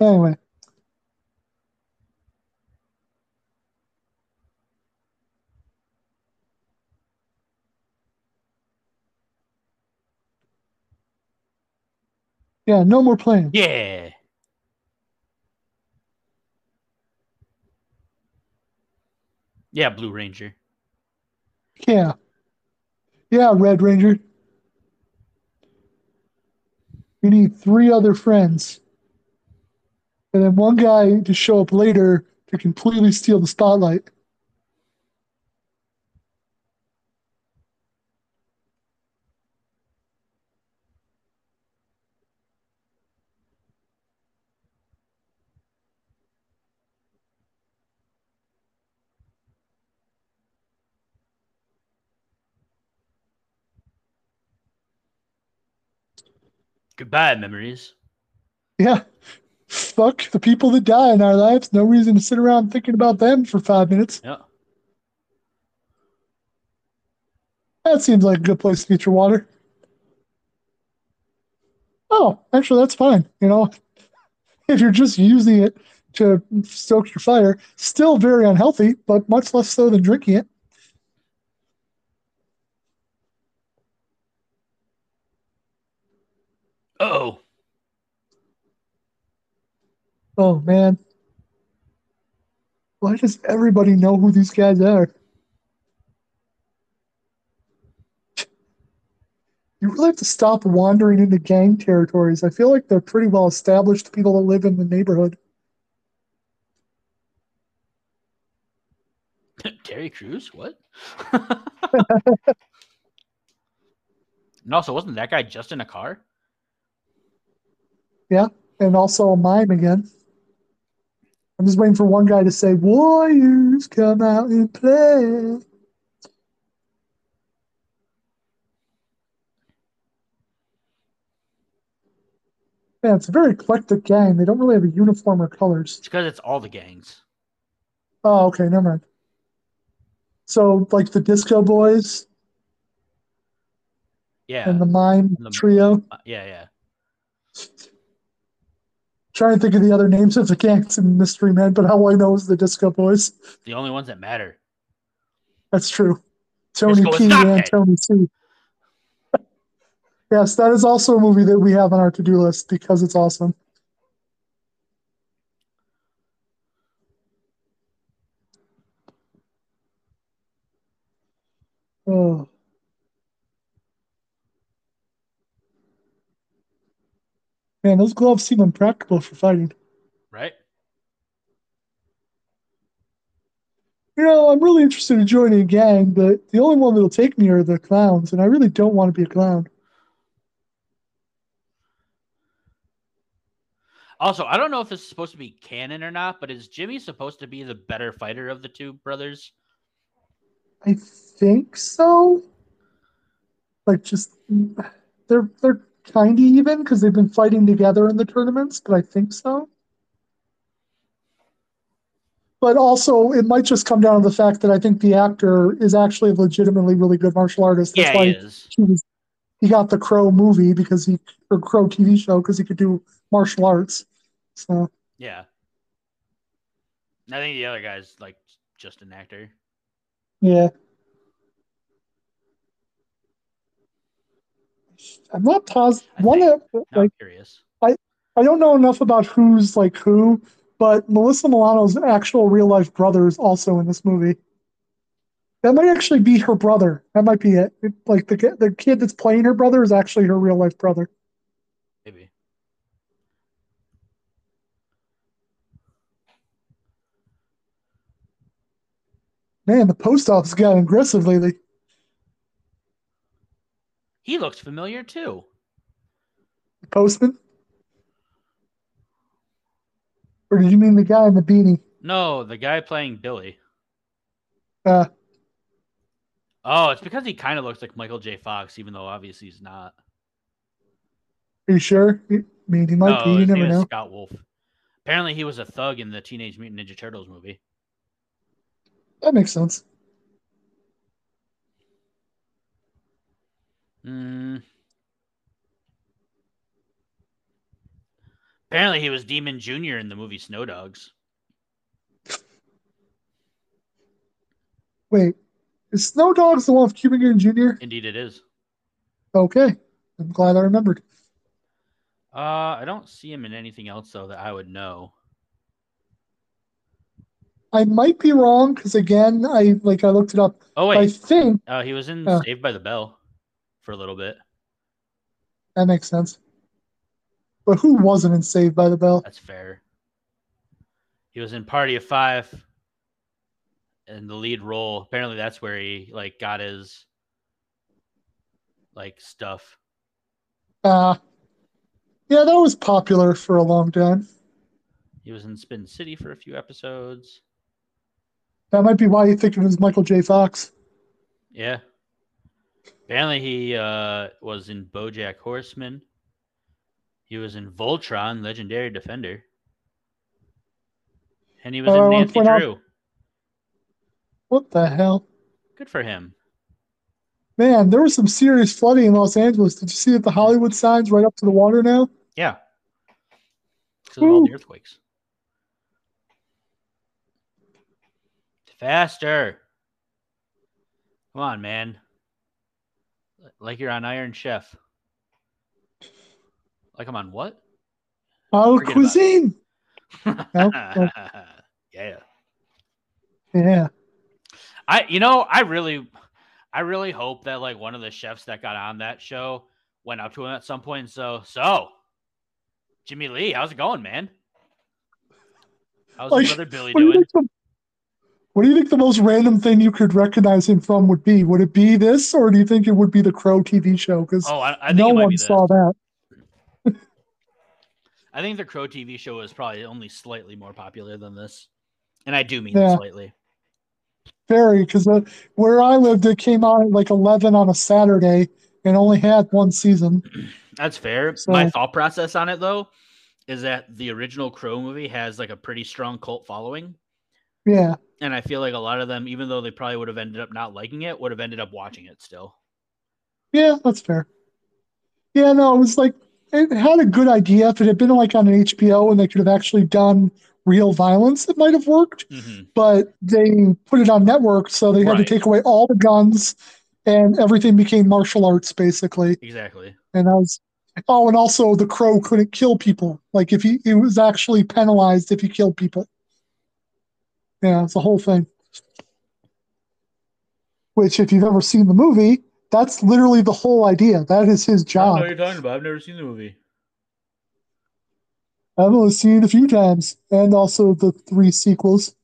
[SPEAKER 2] Anyway, yeah, no more playing.
[SPEAKER 3] yeah. Yeah, Blue Ranger.
[SPEAKER 2] Yeah. Yeah, Red Ranger. We need three other friends. And then one guy to show up later to completely steal the spotlight.
[SPEAKER 3] Goodbye, memories.
[SPEAKER 2] Yeah. Fuck the people that die in our lives. No reason to sit around thinking about them for five minutes.
[SPEAKER 3] Yeah.
[SPEAKER 2] That seems like a good place to get your water. Oh, actually, that's fine. You know, if you're just using it to stoke your fire, still very unhealthy, but much less so than drinking it.
[SPEAKER 3] Oh,
[SPEAKER 2] Oh, man. Why does everybody know who these guys are? You really have to stop wandering into gang territories. I feel like they're pretty well established people that live in the neighborhood.
[SPEAKER 3] Terry Crews? What? and also, wasn't that guy just in a car?
[SPEAKER 2] Yeah, and also a mime again. I'm just waiting for one guy to say, Warriors, come out and play. Yeah, it's a very eclectic gang. They don't really have a uniform or colors.
[SPEAKER 3] It's because it's all the gangs.
[SPEAKER 2] Oh, okay, never mind. So, like the Disco Boys
[SPEAKER 3] Yeah.
[SPEAKER 2] and the Mime
[SPEAKER 3] The-
[SPEAKER 2] Trio.
[SPEAKER 3] Uh, yeah, yeah.
[SPEAKER 2] Trying to think of the other names of the gangs in Mystery Men, but all I know is the Disco Boys.
[SPEAKER 3] The only ones that matter.
[SPEAKER 2] That's true. Tony
[SPEAKER 3] Disco
[SPEAKER 2] P and Tony C. yes, that is also a movie that we have on our to-do list because it's awesome. Oh. Man, those gloves seem impractical for fighting.
[SPEAKER 3] Right?
[SPEAKER 2] You know, I'm really interested in joining a gang, but the only one that'll take me are the clowns, and I really don't want to be a clown.
[SPEAKER 3] Also, I don't know if this is supposed to be canon or not, but is Jimmy supposed to be the better fighter of the two brothers?
[SPEAKER 2] I think so. Like, just they're they're kind of even because they've been fighting together in the tournaments, but I think so. But also, it might just come down to the fact that I think the actor is actually a legitimately really good martial artist. That's
[SPEAKER 3] yeah,
[SPEAKER 2] why
[SPEAKER 3] he is.
[SPEAKER 2] he was he got the Crow movie because he or Crow TV show because he could do martial arts. So
[SPEAKER 3] Yeah. I think the other guy's like just an actor.
[SPEAKER 2] yeah. I'm not positive. One of like
[SPEAKER 3] I'm curious.
[SPEAKER 2] I don't know enough about who's like who, but Melissa Milano's actual real life brother is also in this movie. That might actually be her brother. That might be it. It- like the the kid that's playing her brother is actually her real life brother.
[SPEAKER 3] Maybe.
[SPEAKER 2] Man, the post office got aggressive lately.
[SPEAKER 3] He looks familiar too.
[SPEAKER 2] Postman. Or did you mean the guy in the beanie?
[SPEAKER 3] No, the guy playing Billy.
[SPEAKER 2] Uh,
[SPEAKER 3] Oh, it's because he kind of looks like Michael J. Fox, even though obviously he's not.
[SPEAKER 2] are you sure? I mean, he might
[SPEAKER 3] no,
[SPEAKER 2] be. You never know.
[SPEAKER 3] Scott Wolf. Apparently, he was a thug in the Teenage Mutant Ninja Turtles movie.
[SPEAKER 2] That makes sense.
[SPEAKER 3] Mm. Apparently, he was Demon Junior in the movie Snow Dogs.
[SPEAKER 2] Wait, is Snow Dogs the one with Cuba Gooding Jr.?
[SPEAKER 3] Indeed, it is.
[SPEAKER 2] Okay, I'm glad I remembered.
[SPEAKER 3] Uh, I don't see him in anything else though that I would know.
[SPEAKER 2] I might be wrong because again, I like I looked it up.
[SPEAKER 3] Oh wait, I
[SPEAKER 2] think
[SPEAKER 3] uh, he was in
[SPEAKER 2] Uh.
[SPEAKER 3] Saved by the Bell for a little bit.
[SPEAKER 2] that makes sense. But who wasn't in Saved by the Bell?
[SPEAKER 3] That's fair. He was in Party of Five in the lead role. Apparently, that's where he like got his like stuff.
[SPEAKER 2] Uh yeah, that was popular for a long time.
[SPEAKER 3] He was in Spin City for a few episodes.
[SPEAKER 2] That might be why you think it was Michael J. Fox.
[SPEAKER 3] Yeah. Apparently, he uh, was in BoJack Horseman. He was in Voltron, Legendary Defender, and he was
[SPEAKER 2] Oh,
[SPEAKER 3] in Nancy
[SPEAKER 2] when I-
[SPEAKER 3] Drew.
[SPEAKER 2] What the hell?
[SPEAKER 3] Good for him.
[SPEAKER 2] Man, there was some serious flooding in Los Angeles. Did you see that the Hollywood signs right up to the water now?
[SPEAKER 3] Yeah. Because of all the earthquakes. Faster. Come on, man. Like you're on Iron Chef. Like I'm on what?
[SPEAKER 2] Oh,
[SPEAKER 3] Forget
[SPEAKER 2] cuisine. Nope, nope.
[SPEAKER 3] yeah.
[SPEAKER 2] Yeah.
[SPEAKER 3] I you know, I really I really hope that like one of the chefs that got on that show went up to him at some point and so so Jimmy Lee, how's it going, man? How's
[SPEAKER 2] Like,
[SPEAKER 3] your brother Billy
[SPEAKER 2] What do, you
[SPEAKER 3] doing?
[SPEAKER 2] the, what do you think the most random thing you could recognize him from would be? Would it be this, or do you think it would be the Crow TV show? Because
[SPEAKER 3] Oh, I, I think
[SPEAKER 2] no one
[SPEAKER 3] be
[SPEAKER 2] saw that.
[SPEAKER 3] I think the Crow TV show is probably only slightly more popular than this, and I do mean
[SPEAKER 2] Yeah.
[SPEAKER 3] slightly.
[SPEAKER 2] Very, because uh, where I lived, it came out at like 11 on a Saturday and only had one season.
[SPEAKER 3] That's fair.
[SPEAKER 2] So-
[SPEAKER 3] My thought process on it though is that the original Crow movie has like a pretty strong cult following.
[SPEAKER 2] Yeah.
[SPEAKER 3] And I feel like a lot of them, even though they probably would have ended up not liking it, would have ended up watching it still.
[SPEAKER 2] Yeah, that's fair. Yeah, no, it was like it had a good idea. If it had been like on an HBO and they could have actually done real violence, it might have worked.
[SPEAKER 3] hmm
[SPEAKER 2] But they put it on network, so they had to take away all the guns and everything became martial arts basically.
[SPEAKER 3] Exactly.
[SPEAKER 2] And I was oh, and also the crow couldn't kill people. Like if he, he was actually penalized if he killed people. Yeah, it's a whole thing. Which, if you've ever seen the movie, that's literally the whole idea. That is his
[SPEAKER 3] I
[SPEAKER 2] job.
[SPEAKER 3] don't know what you're talking about. I've never seen the movie.
[SPEAKER 2] I've only seen it a few times, and also the three sequels.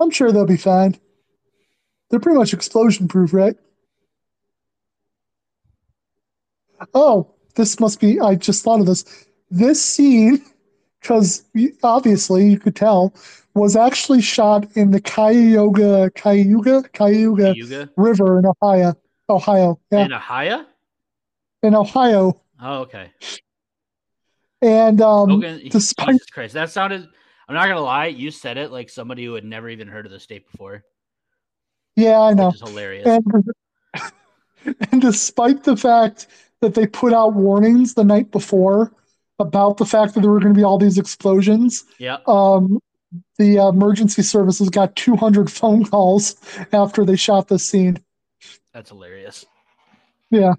[SPEAKER 2] I'm sure they'll be fine. They're pretty much explosion proof, right? Oh, this must be. I just thought of this. This scene, because obviously you could tell, was actually shot in the Cuyahoga, Cayuga, Cayuga,
[SPEAKER 3] Yuga
[SPEAKER 2] River in Ohio. Ohio, yeah,
[SPEAKER 3] in Ahia?
[SPEAKER 2] in Ohio.
[SPEAKER 3] Oh, okay.
[SPEAKER 2] And um,
[SPEAKER 3] Logan,
[SPEAKER 2] despite
[SPEAKER 3] Jesus Christ, that sounded. I'm not gonna lie. You said it like somebody who had never even heard of the state before,
[SPEAKER 2] yeah, I know.
[SPEAKER 3] which hilarious.
[SPEAKER 2] And, and despite the fact that they put out warnings the night before about the fact that there were going to be all these explosions,
[SPEAKER 3] yeah,
[SPEAKER 2] um, the uh, emergency services got 200 phone calls after they shot this scene.
[SPEAKER 3] that's hilarious.
[SPEAKER 2] Yeah.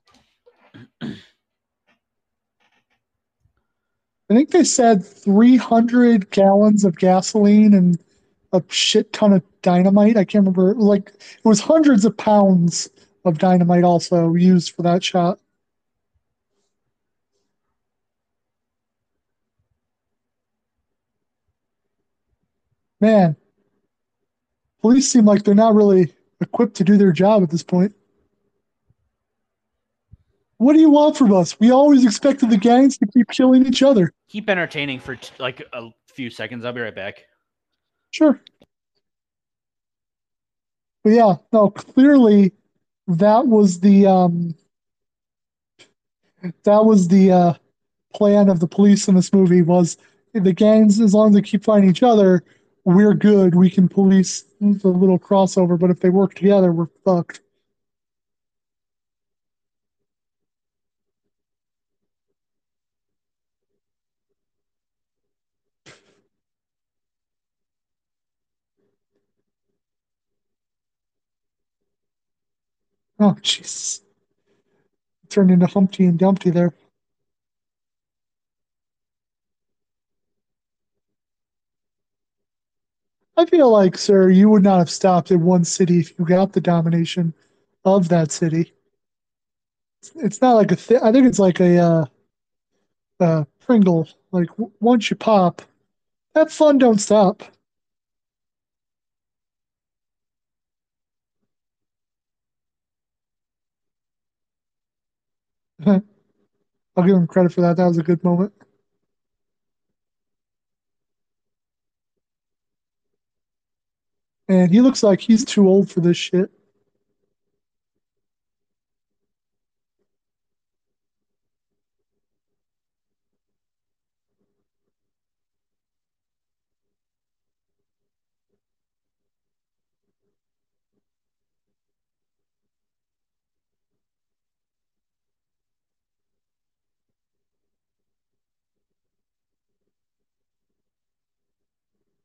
[SPEAKER 2] I think they said 300 gallons of gasoline and a shit ton of dynamite. I can't remember. Like, it was hundreds of pounds of dynamite also used for that shot. Man, police seem like they're not really equipped to do their job at this point. What do you want from us? We always expected the gangs to keep killing each other.
[SPEAKER 3] Keep entertaining for t- like a few seconds. I'll be right back.
[SPEAKER 2] Sure. But yeah, no, clearly that was the um that was the uh plan of the police in this movie was the gangs as long as they keep fighting each other, we're good. We can police the little crossover, but if they work together, we're fucked. Oh Jesus. Turned into Humpty and Dumpty there. I feel like, sir, you would not have stopped in one city if you got the domination of that city. It's, it's not like a I think it's like a uh, uh, Pringle. Like w- once you pop, that fun don't stop. I'll give him credit for that. That was a good moment. And he looks like he's too old for this shit.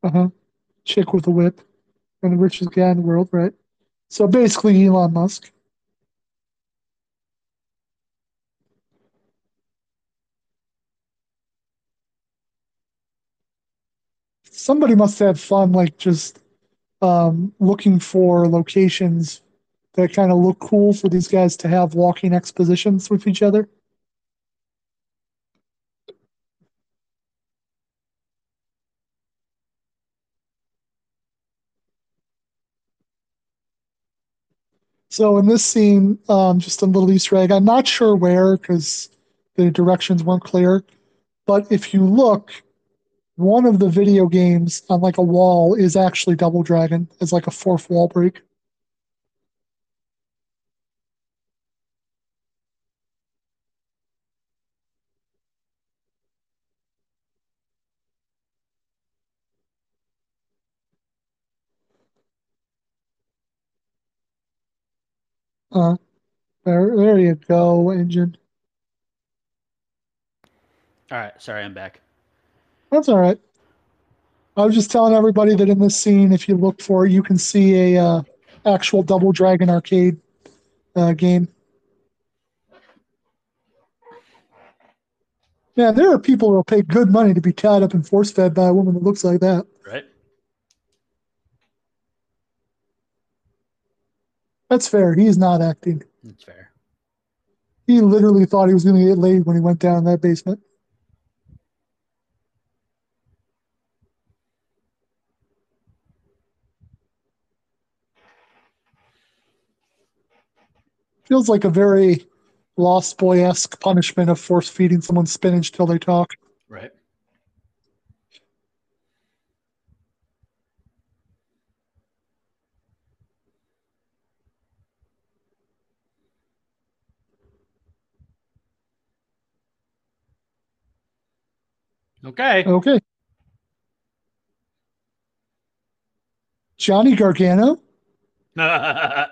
[SPEAKER 2] Uh huh. Chick with a whip. And the richest guy in the world, right? So basically, Elon Musk. Somebody must have fun, like just um, looking for locations that kind of look cool for these guys to have walking expositions with each other. So in this scene, um, just a little Easter egg. I'm not sure where because the directions weren't clear, but if you look, one of the video games on like a wall is actually Double Dragon as like a fourth wall break. Uh, there, there you go, engine.
[SPEAKER 3] All right, sorry, I'm back.
[SPEAKER 2] That's all right. I was just telling everybody that in this scene, if you look for it, you can see a uh, actual Double Dragon arcade uh, game. Yeah, there are people who will pay good money to be tied up and force fed by a woman that looks like that.
[SPEAKER 3] Right?
[SPEAKER 2] That's fair. He's not acting.
[SPEAKER 3] That's fair.
[SPEAKER 2] He literally thought he was going to get laid when he went down in that basement. Feels like a very Lost Boy esque punishment of force feeding someone spinach till they talk.
[SPEAKER 3] Right. Okay.
[SPEAKER 2] Okay. Johnny Gargano?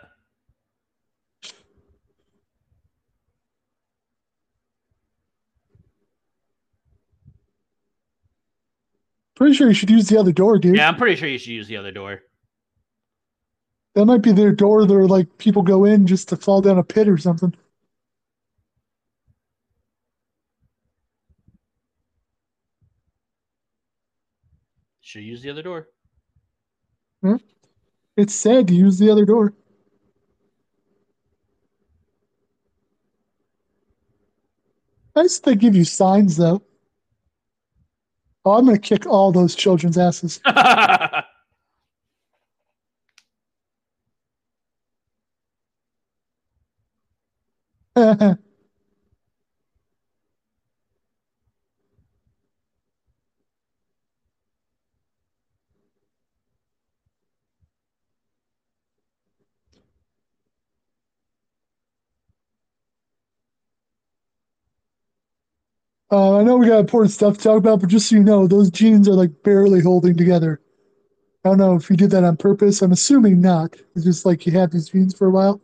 [SPEAKER 2] Pretty sure you should use the other door, dude.
[SPEAKER 3] yeah, I'm pretty sure you should use the other door.
[SPEAKER 2] That might be their door where like people go in just to fall down a pit or something.
[SPEAKER 3] Should use the other door. Hmm?
[SPEAKER 2] It said use the other door. Nice they give you signs though. Oh, I'm gonna kick all those children's asses. Uh, I know we got important stuff to talk about, but just so you know, those jeans are like barely holding together. I don't know if you did that on purpose. I'm assuming not. It's just like you had these jeans for a while.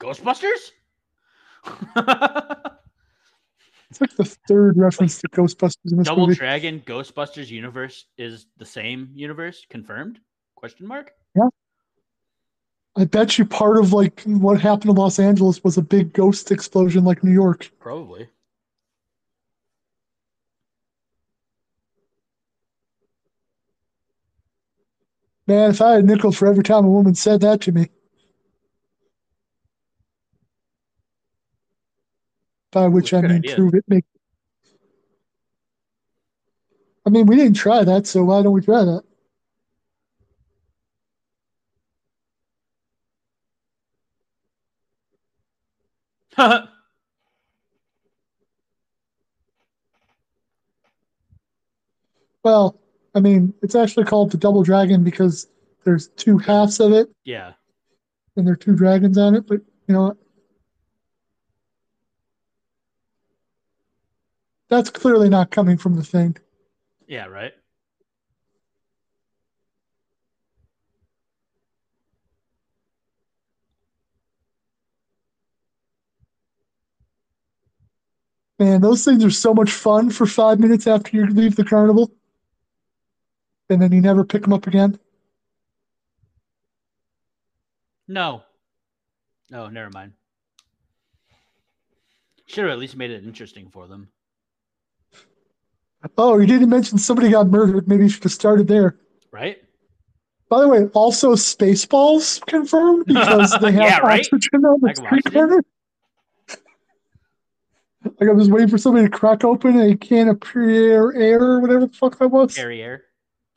[SPEAKER 3] Ghostbusters?
[SPEAKER 2] It's like the third reference to Ghostbusters in this
[SPEAKER 3] Double
[SPEAKER 2] movie.
[SPEAKER 3] Dragon Ghostbusters universe is the same universe confirmed? Question mark?
[SPEAKER 2] I bet you part of like what happened in Los Angeles was a big ghost explosion like New York.
[SPEAKER 3] Probably.
[SPEAKER 2] Man, if I had a nickel for every time a woman said that to me. By which I mean prove it make I mean we didn't try that, so why don't we try that? Well, I mean, it's actually called the Double Dragon because there's two halves of it
[SPEAKER 3] yeah.
[SPEAKER 2] and there are two dragons on it. But you know what? That's clearly not coming from the thing.
[SPEAKER 3] Yeah, right.
[SPEAKER 2] Man, those things are so much fun for five minutes after you leave the carnival. And then you never pick them up again.
[SPEAKER 3] No. No, never mind. Should have at least made it interesting for them.
[SPEAKER 2] Oh, you didn't mention somebody got murdered. Maybe you should have started there.
[SPEAKER 3] Right?
[SPEAKER 2] By the way, also Spaceballs confirmed because they have
[SPEAKER 3] Yeah, right?
[SPEAKER 2] oxygen on the street corner. Like I was waiting for somebody to crack open a can of pure air or whatever the fuck that was.
[SPEAKER 3] Derriere.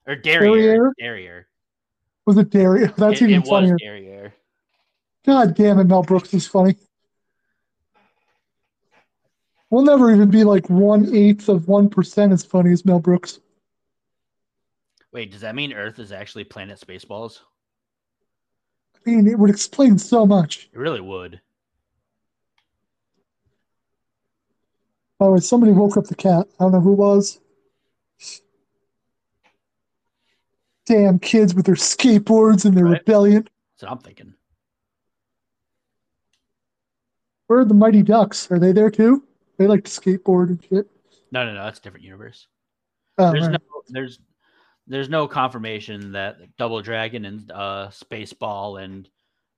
[SPEAKER 3] Or Derriere. Derriere.
[SPEAKER 2] Was it dairy? That's
[SPEAKER 3] it,
[SPEAKER 2] even
[SPEAKER 3] it
[SPEAKER 2] funnier.
[SPEAKER 3] Derriere.
[SPEAKER 2] God damn it, Mel Brooks is funny. We'll never even be like one eighth of one percent as funny as Mel Brooks.
[SPEAKER 3] Wait, does that mean Earth is actually planet Spaceballs?
[SPEAKER 2] I mean, it would explain so much.
[SPEAKER 3] It really would.
[SPEAKER 2] By the way, somebody woke up the cat. I don't know who it was. Damn kids with their skateboards and their
[SPEAKER 3] Right.
[SPEAKER 2] rebellion.
[SPEAKER 3] That's what I'm thinking.
[SPEAKER 2] Where are the Mighty Ducks? Are they there too? They like to skateboard and shit.
[SPEAKER 3] No, no, no. That's a different universe.
[SPEAKER 2] Oh,
[SPEAKER 3] there's
[SPEAKER 2] right.
[SPEAKER 3] no there's there's no confirmation that Double Dragon and uh Spaceball and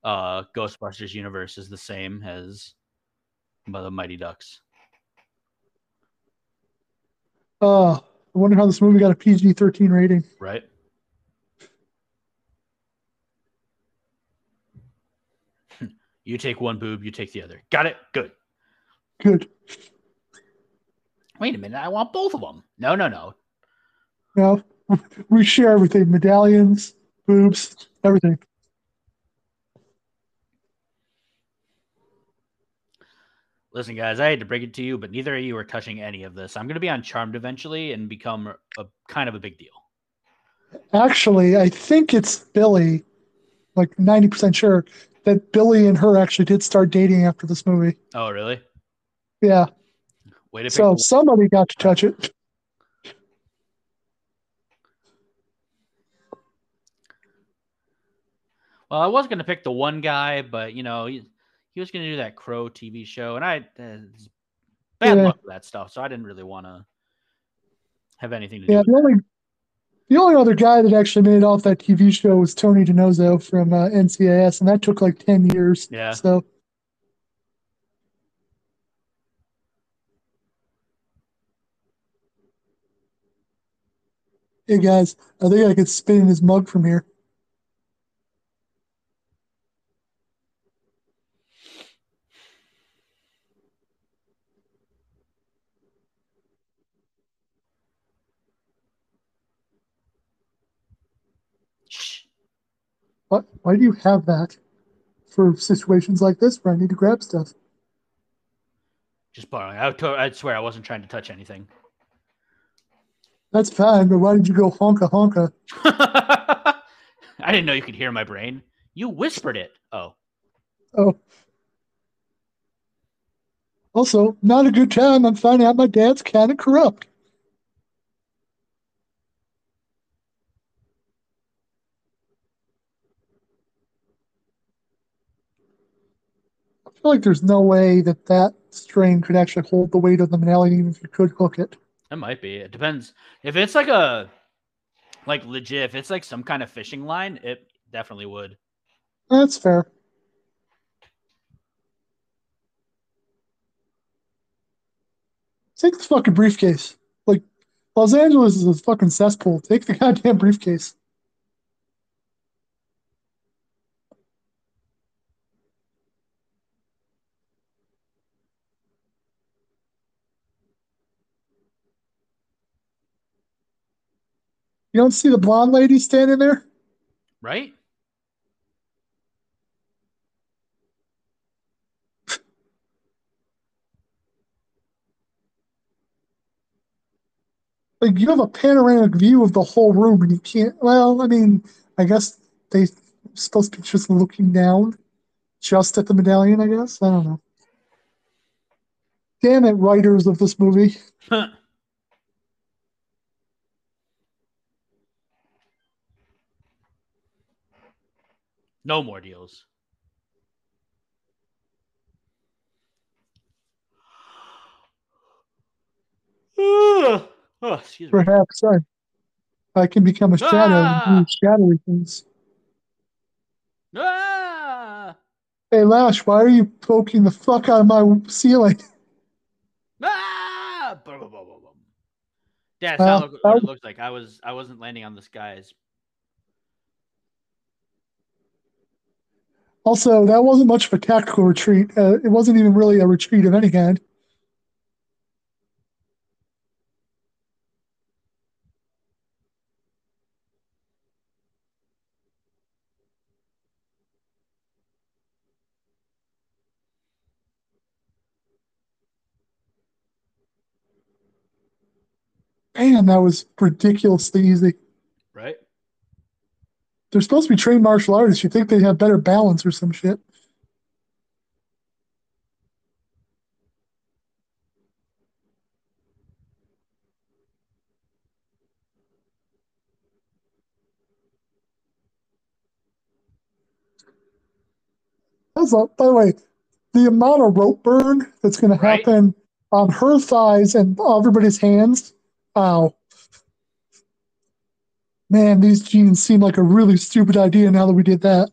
[SPEAKER 3] uh Ghostbusters universe is the same as the Mighty Ducks.
[SPEAKER 2] Uh, I wonder how this movie got a PG 13 rating.
[SPEAKER 3] Right? you take one boob, you take the other. Got it? Good.
[SPEAKER 2] Good.
[SPEAKER 3] Wait a minute, I want both of them. No, no, no.
[SPEAKER 2] No, we share everything medallions, boobs, everything.
[SPEAKER 3] Listen, guys, I hate to break it to you, but neither of you are touching any of this. I'm going to be on Charmed eventually and become a kind of a big deal.
[SPEAKER 2] Actually, I think it's Billy, like 90% sure that Billy and her actually did start dating after this movie.
[SPEAKER 3] Oh, really?
[SPEAKER 2] Yeah.
[SPEAKER 3] Way to pick
[SPEAKER 2] So
[SPEAKER 3] the-
[SPEAKER 2] somebody got to touch it.
[SPEAKER 3] Well, I was going to pick the one guy, but you know, he, he was going to do that Crow TV show, and I uh, bad
[SPEAKER 2] Yeah.
[SPEAKER 3] luck with that stuff, so I didn't really want to have anything to do.
[SPEAKER 2] Yeah,
[SPEAKER 3] with
[SPEAKER 2] the only the only other guy that actually made it off that TV show was Tony DiNozzo from uh, NCIS, and that took like 10 years.
[SPEAKER 3] Yeah.
[SPEAKER 2] So Hey guys, I think I could spit in his mug from here.
[SPEAKER 3] Shh.
[SPEAKER 2] What? Why do you have that for situations like this where I need to grab stuff?
[SPEAKER 3] Just borrowing. I, to- I swear I wasn't trying to touch anything.
[SPEAKER 2] That's fine, but why did you go honka honka?
[SPEAKER 3] I didn't know you could hear my brain. You whispered it. Oh,
[SPEAKER 2] Oh. Also, not a good time. I'm finding out my dad's kind of corrupt. Feel like there's no way that that string could actually hold the weight of the medallion, even if you could hook it.
[SPEAKER 3] It might be. It depends. If it's like a, like legit, if it's like some kind of fishing line, it definitely would.
[SPEAKER 2] That's fair. Take the fucking briefcase. Like, Los Angeles is a fucking cesspool. Take the goddamn briefcase. You don't see the blonde lady standing there?
[SPEAKER 3] Right?
[SPEAKER 2] Like you have a panoramic view of the whole room, and you can't. Well, I mean, I guess they supposed to be just looking down, just at the medallion. I guess I don't know. Damn it, writers of this movie.
[SPEAKER 3] no more deals. oh, excuse me.
[SPEAKER 2] Perhaps I, I can become a shadow
[SPEAKER 3] Ah!
[SPEAKER 2] and do shadowy things.
[SPEAKER 3] Ah!
[SPEAKER 2] Hey Lash, why are you poking the fuck out of my ceiling?
[SPEAKER 3] Ah! Boom. That's
[SPEAKER 2] Well,
[SPEAKER 3] how it, what looks like. I was I wasn't landing on the skies.
[SPEAKER 2] Also, that wasn't much of a tactical retreat. Uh, it wasn't even really a retreat of any kind. Man, that was ridiculously easy. They're supposed to be trained martial artists. You think they'd have better balance or some shit. That's a, by the way, the amount of rope burn that's going to happen on her thighs and everybody's hands. Wow. Man, these jeans seem like a really stupid idea now that we did that.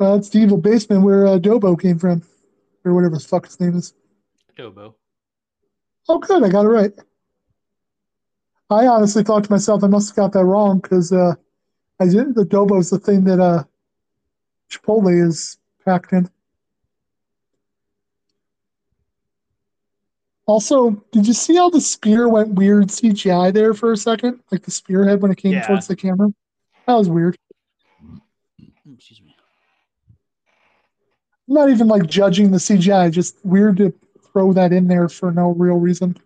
[SPEAKER 2] Uh, that's the evil basement where uh, Dobo came from, or whatever the fuck his name is.
[SPEAKER 3] Adobo.
[SPEAKER 2] Oh, good, I got it right. I honestly thought to myself, I must have got that wrong because uh, I did the Dobo is the thing that uh, Chipotle is packed in. Also, did you see how the spear went weird CGI there for a second? Like the spearhead when it came
[SPEAKER 3] Yeah.
[SPEAKER 2] towards the camera? That was weird.
[SPEAKER 3] Mm, Excuse me.
[SPEAKER 2] I'm not even like judging the CGI, just weird to throw that in there for no real reason.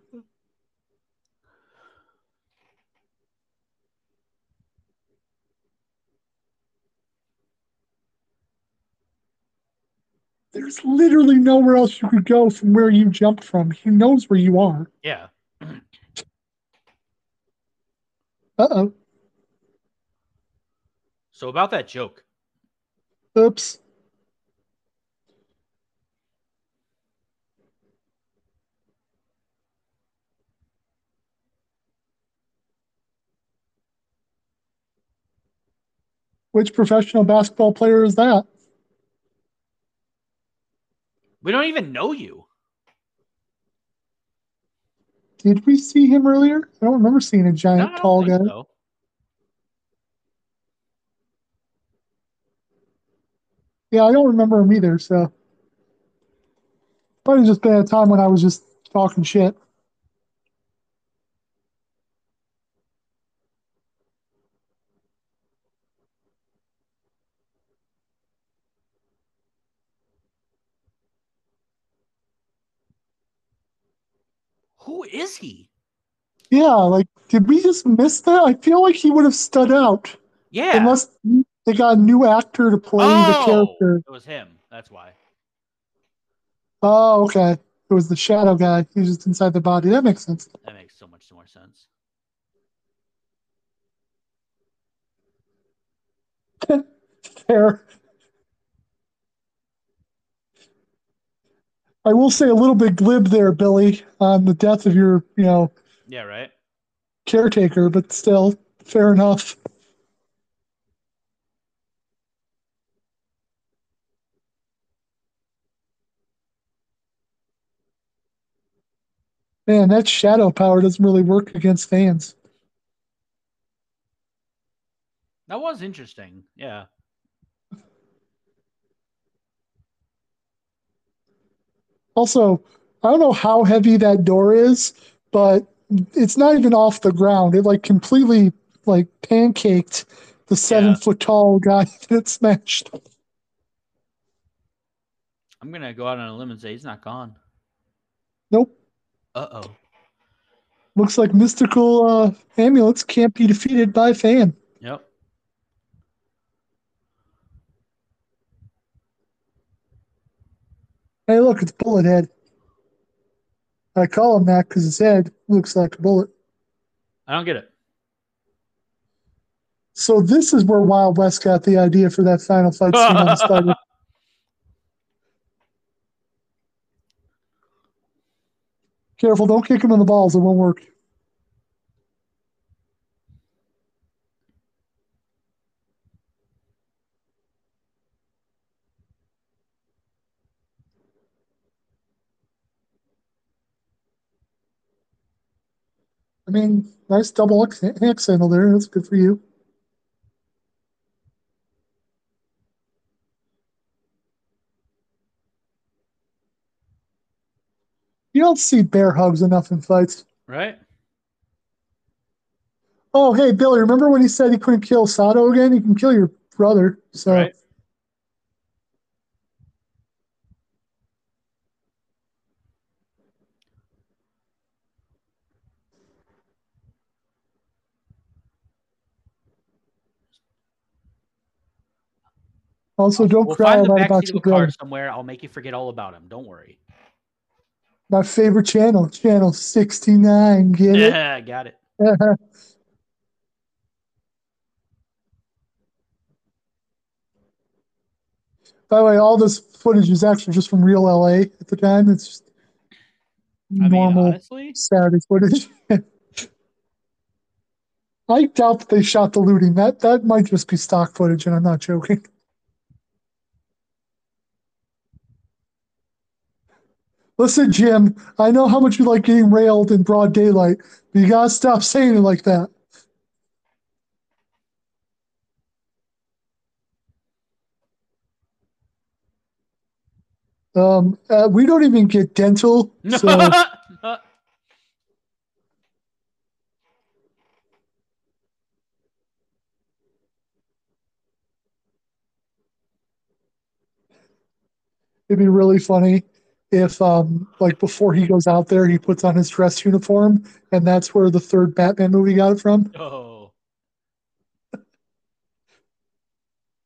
[SPEAKER 2] There's literally nowhere else you could go from where you jumped from. He knows where you are.
[SPEAKER 3] Yeah.
[SPEAKER 2] Uh oh.
[SPEAKER 3] So about that joke.
[SPEAKER 2] Oops. Which professional basketball player is that?
[SPEAKER 3] We don't even know you.
[SPEAKER 2] Did we see him earlier? I don't remember seeing a giant,
[SPEAKER 3] don't
[SPEAKER 2] tall guy.
[SPEAKER 3] so.
[SPEAKER 2] Yeah, I don't remember him either. So have just been a time when I was just talking shit.
[SPEAKER 3] Who is he?
[SPEAKER 2] Yeah, like did we just miss that? I feel like he would have stood out
[SPEAKER 3] Yeah.
[SPEAKER 2] unless they got a new actor to play the
[SPEAKER 3] oh,
[SPEAKER 2] character.
[SPEAKER 3] it was him. That's why.
[SPEAKER 2] Oh, okay. It was the shadow guy. He was just inside the body. That makes sense.
[SPEAKER 3] That makes so much more sense.
[SPEAKER 2] Fair. I will say a little bit glib there, Billy, on the death of your, you know,
[SPEAKER 3] Yeah, right.
[SPEAKER 2] caretaker, but still fair enough. Man, that shadow power doesn't really work against fans.
[SPEAKER 3] That was interesting. Yeah.
[SPEAKER 2] Also, I don't know how heavy that door is, but it's not even off the ground. It like completely like pancaked the seven
[SPEAKER 3] Yeah.
[SPEAKER 2] foot tall guy that smashed.
[SPEAKER 3] I'm gonna go out on a limb and say he's not gone.
[SPEAKER 2] Nope.
[SPEAKER 3] Uh oh.
[SPEAKER 2] Looks like mystical uh, amulets can't be defeated by fan.
[SPEAKER 3] Yep.
[SPEAKER 2] Hey, look, it's Bullet Head. I call him that because his head looks like a bullet.
[SPEAKER 3] I don't get it.
[SPEAKER 2] So this is where Wild West got the idea for that final fight scene on the spider. Careful, don't kick him in the balls. It won't work. Mean, nice double axe axe handle there. That's good for you. You don't see bear hugs enough in fights.
[SPEAKER 3] right?
[SPEAKER 2] Oh, hey, Billy, remember when he said he couldn't kill Sato again? He can kill your brother. So
[SPEAKER 3] Right.
[SPEAKER 2] Also don't
[SPEAKER 3] We'll
[SPEAKER 2] cry about, about
[SPEAKER 3] backseat
[SPEAKER 2] your
[SPEAKER 3] of a car somewhere. I'll make you forget all about him. Don't worry.
[SPEAKER 2] My favorite channel, channel 69. Get it?
[SPEAKER 3] Yeah, got it.
[SPEAKER 2] By the way, all this footage is actually just from real LA at the time. It's just
[SPEAKER 3] I mean,
[SPEAKER 2] normal
[SPEAKER 3] honestly,
[SPEAKER 2] Saturday footage. I doubt that they shot the looting. That that might just be stock footage, and I'm not joking. Listen, Jim, I know how much you like getting railed in broad daylight, but you gotta stop saying it like that. Um, uh, we don't even get dental, so it'd be really funny if, um, like before he goes out there, he puts on his dress uniform, and that's where the third Batman movie got it from.
[SPEAKER 3] oh,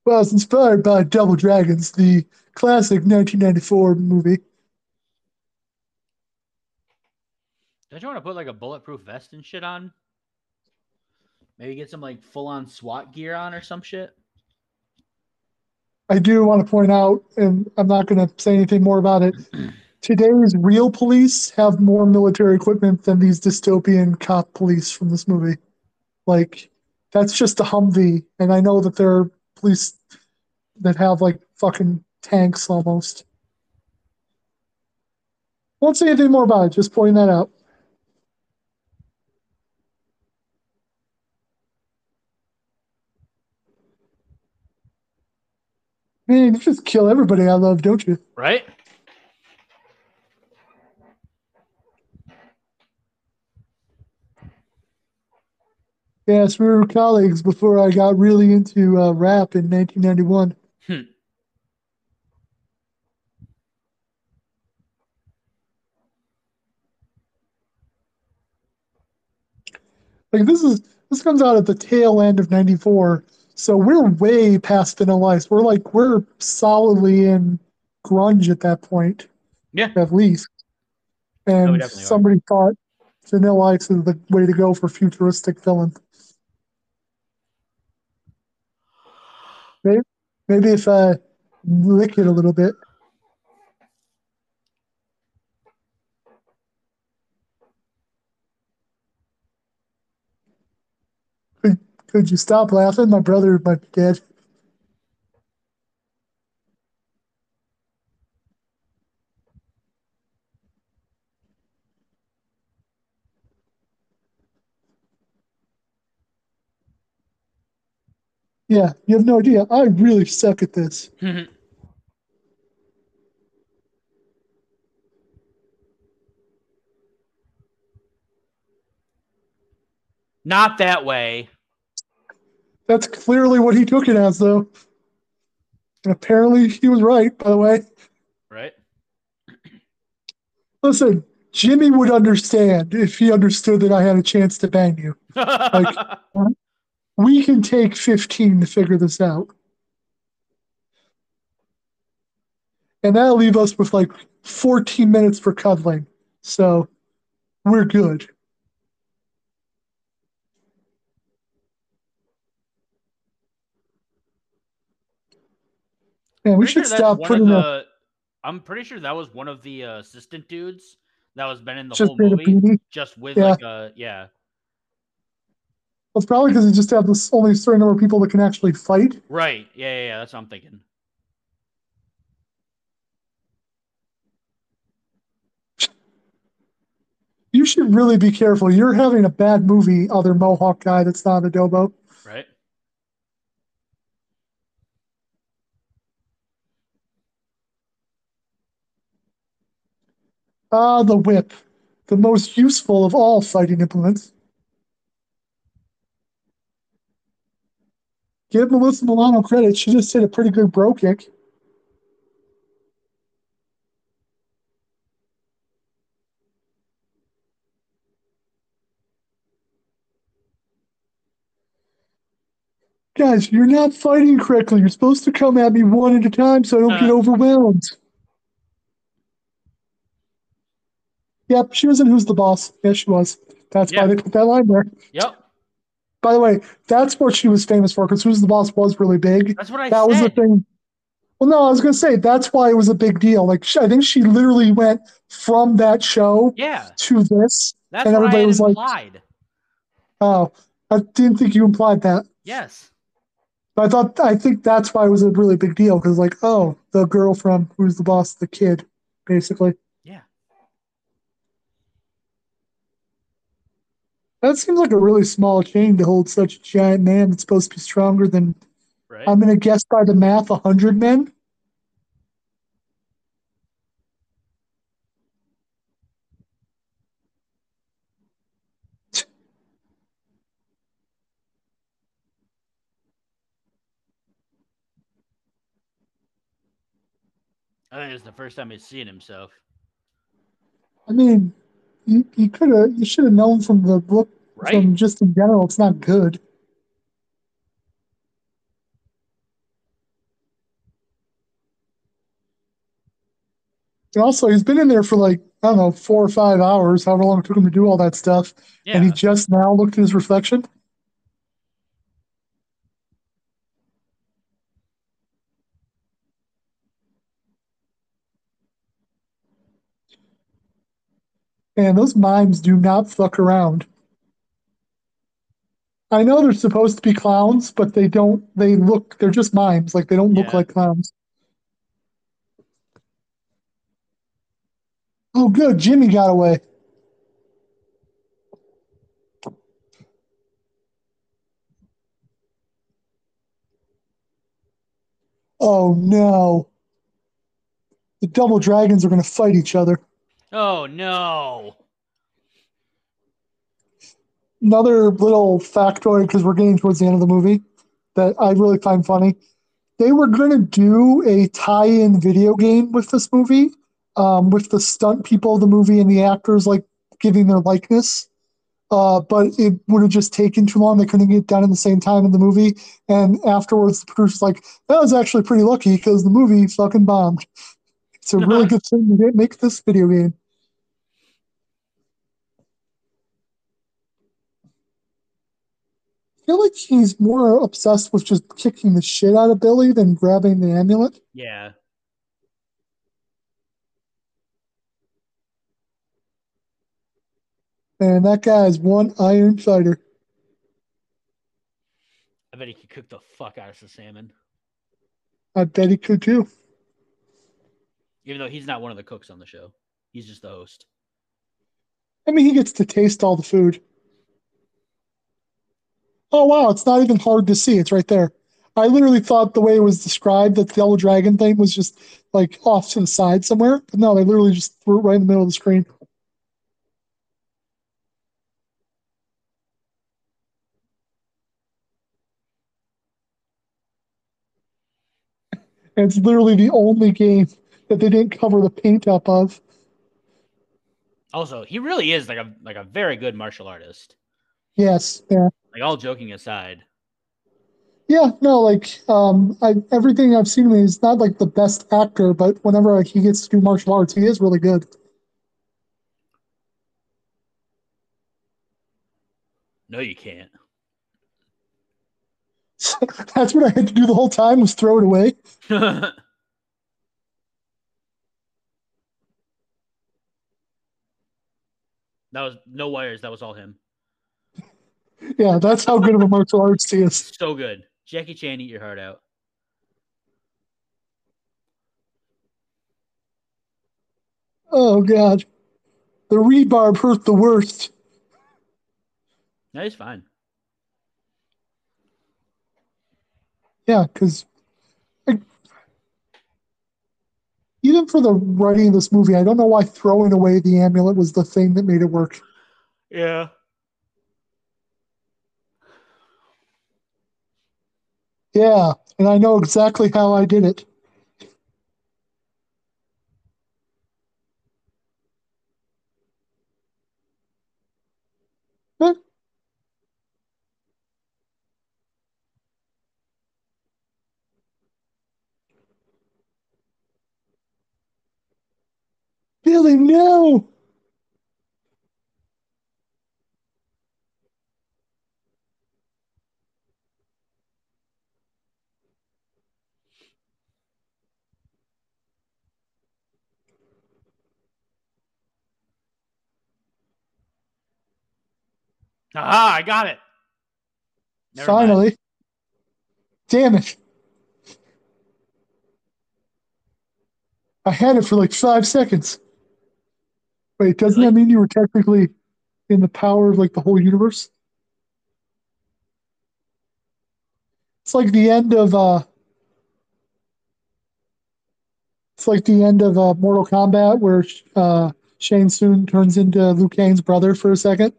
[SPEAKER 2] Well, it's inspired by Double Dragons, the classic 1994 movie.
[SPEAKER 3] don't you want to put like a bulletproof vest and shit on? Maybe get some like full on SWAT gear on or some shit.
[SPEAKER 2] I do want to point out, and I'm not going to say anything more about it. Today's real police have more military equipment than these dystopian cop police from this movie. Like, that's just a Humvee, and I know that there are police that have like fucking tanks almost. Won't say anything more about it. Just pointing that out. Man, you just kill everybody I love, don't you?
[SPEAKER 3] Right?
[SPEAKER 2] Yes, we were colleagues before I got really into uh, rap in 1991.
[SPEAKER 3] Hmm.
[SPEAKER 2] Like this is this comes out at the tail end of '94, so we're way past Vanilla Ice. We're like we're solidly in grunge at that point,
[SPEAKER 3] Yeah.
[SPEAKER 2] at least. And
[SPEAKER 3] we definitely are.
[SPEAKER 2] somebody thought Vanilla Ice is the way to go for futuristic villain. Maybe, maybe if I lick it a little bit. Could you stop laughing? My brother might be dead. Yeah, you have no idea. I really suck at this.
[SPEAKER 3] Not that way.
[SPEAKER 2] That's clearly what he took it as, though. And apparently he was right, by the way.
[SPEAKER 3] Right?
[SPEAKER 2] Listen, Jimmy would understand if he understood that I had a chance to bang you. like, We can take 15 to figure this out. And that'll leave us with like 14 minutes for cuddling. So we're good. Man, we should
[SPEAKER 3] sure
[SPEAKER 2] stop putting up
[SPEAKER 3] the. I'm pretty sure that was one of the uh, assistant dudes that was been in the
[SPEAKER 2] just
[SPEAKER 3] whole movie, just with
[SPEAKER 2] Yeah.
[SPEAKER 3] like a yeah,
[SPEAKER 2] Well, it's probably because you just have this only certain number of people that can actually fight.
[SPEAKER 3] right, yeah, yeah, yeah. That's what I'm thinking.
[SPEAKER 2] You should really be careful. You're having a bad movie, other Mohawk guy that's not a Adobo.
[SPEAKER 3] Right?
[SPEAKER 2] Ah, the whip. The most useful of all fighting implements. Give Melissa Milano credit. She just did a pretty good bro kick. Guys, you're not fighting correctly. You're supposed to come at me one at a time so I don't get
[SPEAKER 3] Uh.
[SPEAKER 2] overwhelmed. Yep, she was in Who's the Boss. Yes, she was. That's
[SPEAKER 3] Yeah.
[SPEAKER 2] why they put that line there.
[SPEAKER 3] Yep.
[SPEAKER 2] By the way, that's what she was famous for because Who's the Boss was really big.
[SPEAKER 3] That's what I
[SPEAKER 2] that was the thing. Well, no, I was going to say that's why it was a big deal. Like, sh- I think she literally went from that show
[SPEAKER 3] Yeah,
[SPEAKER 2] to this.
[SPEAKER 3] that's
[SPEAKER 2] And everybody was like-
[SPEAKER 3] implied.
[SPEAKER 2] Oh, I didn't think you implied that.
[SPEAKER 3] yes.
[SPEAKER 2] But I thought, I think that's why it was a really big deal because, like, oh, the girl from Who's the Boss, the kid, basically.
[SPEAKER 3] Yeah.
[SPEAKER 2] That seems like a really small chain to hold such a giant man that's supposed to be stronger than,
[SPEAKER 3] Right.
[SPEAKER 2] I'm going to guess by the math, 100 men.
[SPEAKER 3] I think it's the first time he's seen himself.
[SPEAKER 2] I mean, you, you could have, you should have known from the book
[SPEAKER 3] Right?
[SPEAKER 2] from just in general, it's not good. And also, he's been in there for like, I don't know, four or five hours, however long it took him to do all that stuff.
[SPEAKER 3] yeah.
[SPEAKER 2] And he just now looked at his reflection. And those mimes do not fuck around. I know they're supposed to be clowns, but they don't. They look. They're just mimes. Like they don't look like clowns. Oh, good. Jimmy got away. Oh no. The double dragons are going to fight each other.
[SPEAKER 3] Oh no.
[SPEAKER 2] Another little factoid because we're getting towards the end of the movie that I really find funny. They were going to do a tie in video game with this movie, um, with the stunt people of the movie and the actors like giving their likeness. Uh, but it would have just taken too long. They couldn't get it done in the same time in the movie. And afterwards, the producer's like, that was actually pretty lucky because the movie fucking bombed. It's a really uh-huh. good thing we didn't make this video game. I feel like he's more obsessed with just kicking the shit out of Billy than grabbing the amulet.
[SPEAKER 3] Yeah.
[SPEAKER 2] And that guy is one iron fighter.
[SPEAKER 3] I bet he could cook the fuck out of some salmon.
[SPEAKER 2] I bet he could too
[SPEAKER 3] even though he's not one of the cooks on the show. He's just the host.
[SPEAKER 2] I mean, he gets to taste all the food. Oh wow, it's not even hard to see. It's right there. I literally thought the way it was described that the yellow dragon thing was just like off to the side somewhere, but no, they literally just threw it right in the middle of the screen. It's literally the only game that they didn't cover the paint up of.
[SPEAKER 3] Also, he really is like a like a very good martial artist.
[SPEAKER 2] Yes, yeah.
[SPEAKER 3] Like all joking aside.
[SPEAKER 2] Yeah, no, like um, I, everything I've seen him, he's not like the best actor, but whenever like, he gets to do martial arts, he is really good.
[SPEAKER 3] No, you can't.
[SPEAKER 2] That's what I had to do the whole time was throw it away.
[SPEAKER 3] That was no wires. That was all him.
[SPEAKER 2] Yeah, that's how good of a martial arts he is.
[SPEAKER 3] So good. Jackie Chan, eat your heart out.
[SPEAKER 2] Oh god, the rebarb hurt the worst.
[SPEAKER 3] No, he's fine.
[SPEAKER 2] Yeah, because even for the writing of this movie, I don't know why throwing away the amulet was the thing that made it work.
[SPEAKER 3] Yeah.
[SPEAKER 2] Yeah, and I know exactly how I did it. Huh? Billy, no!
[SPEAKER 3] Aha, I got it. Never mind.
[SPEAKER 2] Finally. Damn it. I had it for like five seconds. Wait, doesn't
[SPEAKER 3] Really?
[SPEAKER 2] that mean you were technically in the power of like the whole universe? It's like the end of uh it's like the end of uh, Mortal Kombat where uh Shang Tsung turns into Liu Kang's brother for a second.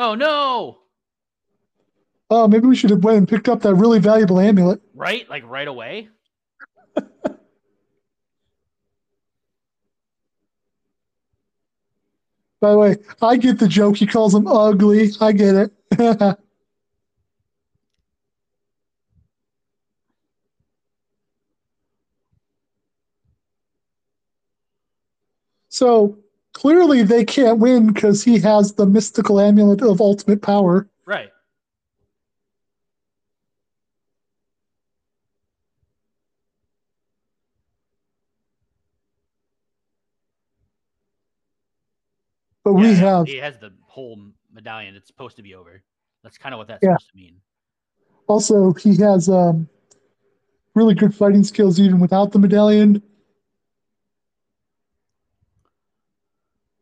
[SPEAKER 3] Oh no!
[SPEAKER 2] Oh, maybe we should have went and picked up that really valuable amulet.
[SPEAKER 3] Right? Like right away?
[SPEAKER 2] By the way, I get the joke. He calls him ugly. I get it. so clearly they can't win because he has the mystical amulet of ultimate power.
[SPEAKER 3] Right.
[SPEAKER 2] But we
[SPEAKER 3] Yeah,
[SPEAKER 2] have
[SPEAKER 3] He has the whole medallion. It's supposed to be over. That's kind of what that's
[SPEAKER 2] Yeah.
[SPEAKER 3] supposed to mean.
[SPEAKER 2] also he has um, really good fighting skills even without the medallion.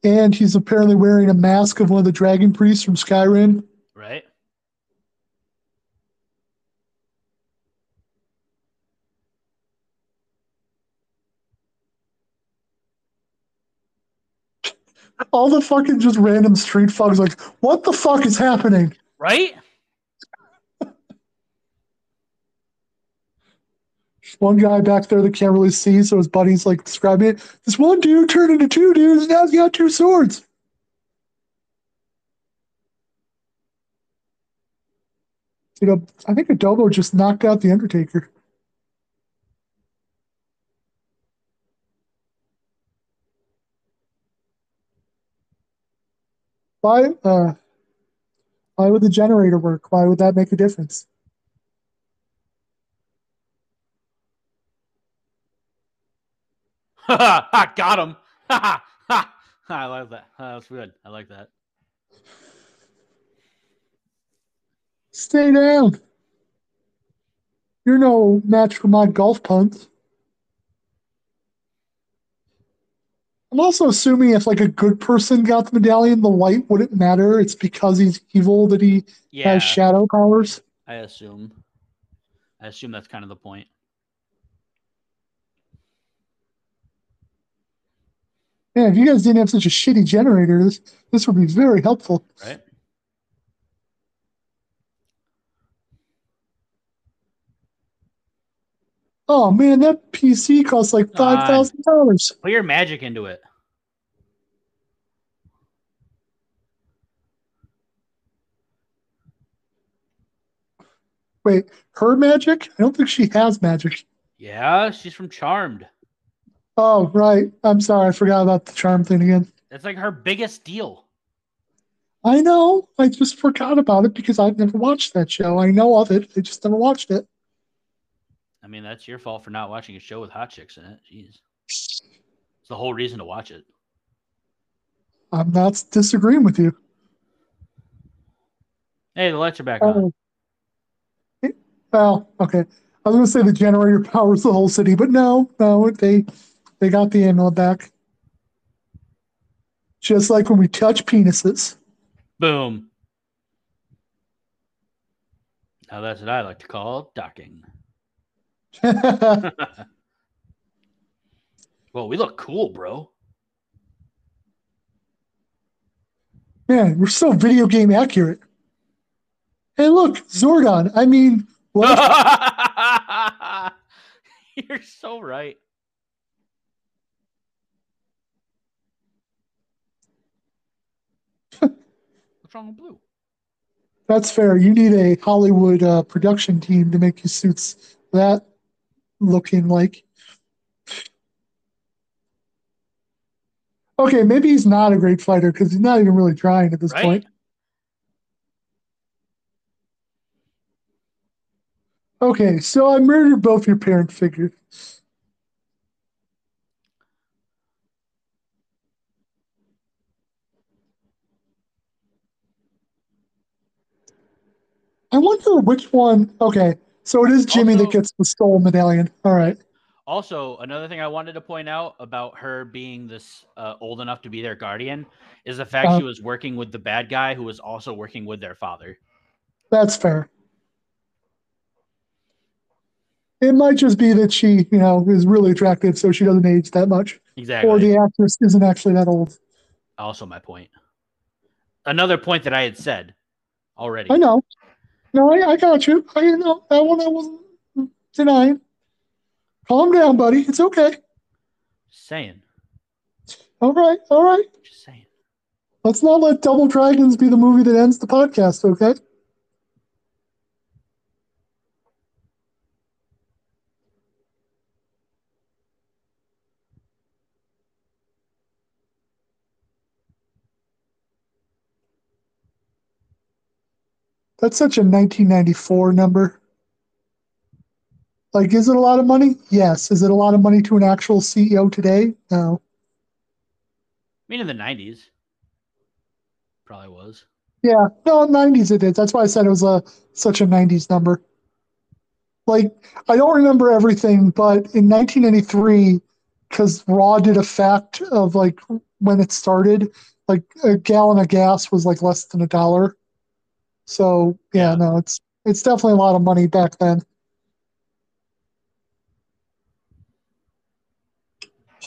[SPEAKER 2] And he's apparently wearing a mask of one of the dragon priests from Skyrim.
[SPEAKER 3] Right?
[SPEAKER 2] All the fucking just random street fucks like, what the fuck is happening?
[SPEAKER 3] Right?
[SPEAKER 2] There's one guy back there that can't really see, so his buddy's like describing it. This one dude turned into two dudes, and now he's got two swords. You know, I think Adobo just knocked out the Undertaker. Why? Uh, why would the generator work? Why would that make a difference?
[SPEAKER 3] Ha ha! ha, Got him! Ha ha! ha. I like that. That's good. I like that.
[SPEAKER 2] Stay down. You're no match for my golf punts. I'm also assuming if like a good person got the medallion, the light wouldn't matter. It's because he's evil that he
[SPEAKER 3] Yeah,
[SPEAKER 2] has shadow powers.
[SPEAKER 3] I assume. I assume that's kind of the point.
[SPEAKER 2] man, if you guys didn't have such a shitty generator, this this would be very helpful.
[SPEAKER 3] Right.
[SPEAKER 2] Oh man, that PC costs like five thousand dollars.
[SPEAKER 3] Put your magic into it.
[SPEAKER 2] Wait, her magic? I don't think she has magic.
[SPEAKER 3] Yeah, she's from Charmed.
[SPEAKER 2] Oh, right. I'm sorry, I forgot about the charm thing again.
[SPEAKER 3] That's like her biggest deal.
[SPEAKER 2] I know. I just forgot about it because I've never watched that show. I know of it. I just never watched it.
[SPEAKER 3] I mean, that's your fault for not watching a show with hot chicks in it. Jeez. It's the whole reason to watch it.
[SPEAKER 2] I'm not disagreeing with you.
[SPEAKER 3] Hey, the lights are back on.
[SPEAKER 2] Oh. It- Well, okay. I was gonna say the generator powers the whole city, but no, no, they they got the amulet back. Just like when we touch penises.
[SPEAKER 3] Boom. Now that's what I like to call docking. Well, we look cool, bro.
[SPEAKER 2] Man, we're so video game accurate. Hey, look, Zordon. I mean, what?
[SPEAKER 3] You're so right. With blue?
[SPEAKER 2] That's fair. You need a Hollywood uh, production team to make your suits that looking like. Okay, maybe he's not a great fighter because he's not even really trying at this
[SPEAKER 3] Right?
[SPEAKER 2] point. Okay, so I murdered both your parent figures. I wonder which one. Okay, so it is Jimmy that gets the stole medallion. All right.
[SPEAKER 3] Also, another thing I wanted to point out about her being this uh, old enough to be their guardian is the fact
[SPEAKER 2] Uh-huh.
[SPEAKER 3] she was working with the bad guy who was also working with their father.
[SPEAKER 2] That's fair. It might just be that she, you know, is really attractive, so she doesn't age that much,
[SPEAKER 3] Exactly.
[SPEAKER 2] or the actress isn't actually that old.
[SPEAKER 3] also, my point. Another point that I had said already.
[SPEAKER 2] I know. No, I, I got you. I know that one I wasn't denying. Calm down, buddy. It's okay.
[SPEAKER 3] Just saying.
[SPEAKER 2] All right, all right.
[SPEAKER 3] Just saying.
[SPEAKER 2] Let's not let Double Dragons be the movie that ends the podcast, okay? That's such a 1994 number. Like, is it a lot of money? Yes. Is it a lot of money to an actual CEO today? No.
[SPEAKER 3] I mean, in the 90s, probably was.
[SPEAKER 2] Yeah, no, nineties it is. That's why I said it was a such a nineties number. Like I don't remember everything, but in 1993, because Raw did a fact of like when it started, like a gallon of gas was like less than a dollar. So yeah, no, it's it's definitely a lot of money back then.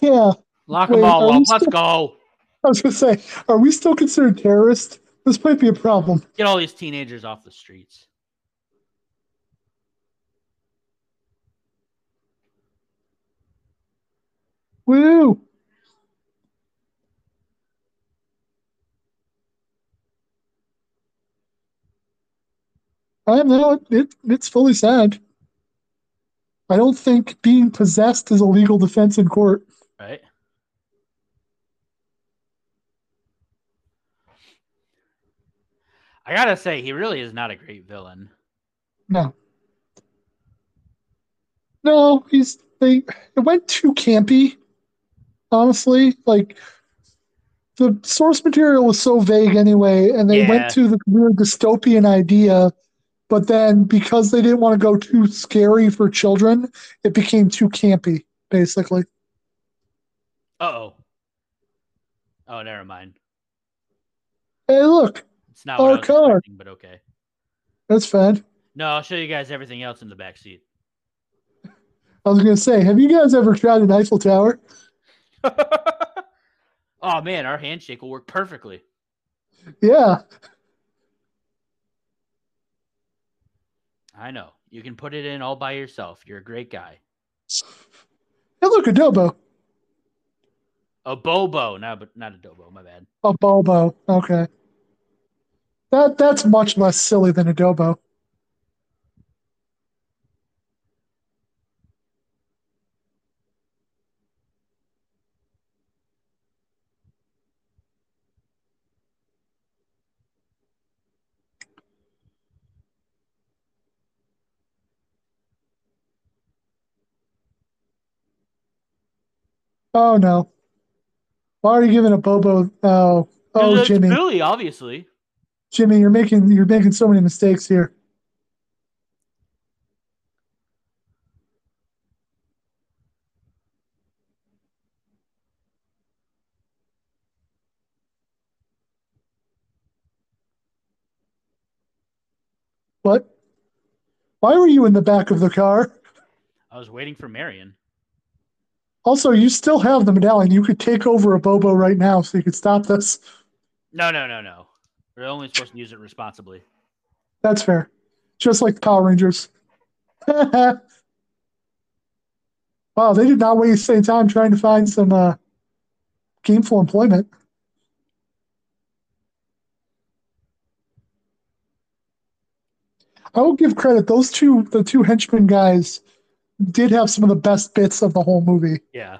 [SPEAKER 2] Yeah,
[SPEAKER 3] Lock
[SPEAKER 2] Wait,
[SPEAKER 3] them all up. Let's
[SPEAKER 2] still-
[SPEAKER 3] go.
[SPEAKER 2] I was gonna say, are we still considered terrorists? This might be a problem.
[SPEAKER 3] Get all these teenagers off the streets.
[SPEAKER 2] Woo! I know it, it. It's fully sad. I don't think being possessed is a legal defense in court.
[SPEAKER 3] Right? I gotta say, he really is not a great villain.
[SPEAKER 2] No. No, he's they it went too campy. Honestly, like the source material was so vague anyway, and they
[SPEAKER 3] Yeah.
[SPEAKER 2] went to the weird dystopian idea, but then because they didn't want to go too scary for children, it became too campy, basically.
[SPEAKER 3] Uh oh. Oh, never mind.
[SPEAKER 2] Hey, look,
[SPEAKER 3] It's not
[SPEAKER 2] Our car.
[SPEAKER 3] but okay.
[SPEAKER 2] that's fine.
[SPEAKER 3] No, I'll show you guys everything else in the back seat.
[SPEAKER 2] I was gonna say, have you guys ever tried an Eiffel Tower?
[SPEAKER 3] oh man, our handshake will work perfectly.
[SPEAKER 2] Yeah,
[SPEAKER 3] I know. You can put it in all by yourself. You're a great guy.
[SPEAKER 2] Hey, look, adobo.
[SPEAKER 3] Abobo, no, but not a dobo. My bad.
[SPEAKER 2] Abobo. Okay. That that's much less silly than adobo. Oh no. Why are you giving Abobo? Oh, oh, Jimmy,
[SPEAKER 3] Billy, obviously.
[SPEAKER 2] Jimmy, you're making you're making so many mistakes here. What? Why were you in the back of the car?
[SPEAKER 3] I was waiting for Marian.
[SPEAKER 2] Also, you still have the medallion. You could take over Abobo right now, so you could stop this.
[SPEAKER 3] No, no, no, no. We're only supposed to use it responsibly.
[SPEAKER 2] That's fair. Just like the Power Rangers. wow, they did not waste any time trying to find some uh, gainful employment. I will give credit; those two, the two henchmen guys, did have some of the best bits of the whole movie.
[SPEAKER 3] Yeah.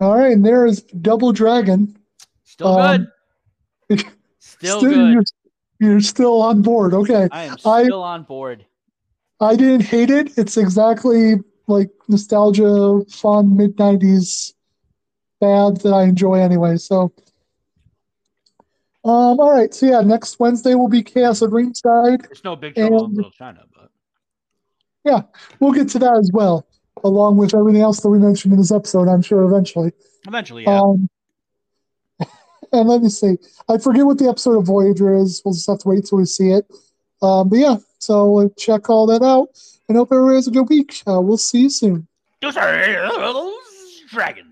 [SPEAKER 2] All right, and there is Double Dragon.
[SPEAKER 3] Still
[SPEAKER 2] Um,
[SPEAKER 3] good. Still,
[SPEAKER 2] Still-
[SPEAKER 3] good.
[SPEAKER 2] You're, you're still on board. Okay.
[SPEAKER 3] I am
[SPEAKER 2] I-
[SPEAKER 3] still on board.
[SPEAKER 2] I didn't hate it. It's exactly like nostalgia, fun, mid 90s bad that I enjoy anyway. So, um, all right. So, yeah, next Wednesday will be Chaos at Ringside.
[SPEAKER 3] There's no big trouble in Little China, but
[SPEAKER 2] We'll get to that as well, along with everything else that we mentioned in this episode, I'm sure eventually.
[SPEAKER 3] eventually, yeah.
[SPEAKER 2] Um, and let me see. I forget what the episode of Voyager is. We'll just have to wait till we see it. Um, but yeah, so check all that out and hope everybody has a good week. Uh, we'll see you soon.
[SPEAKER 3] Dragons.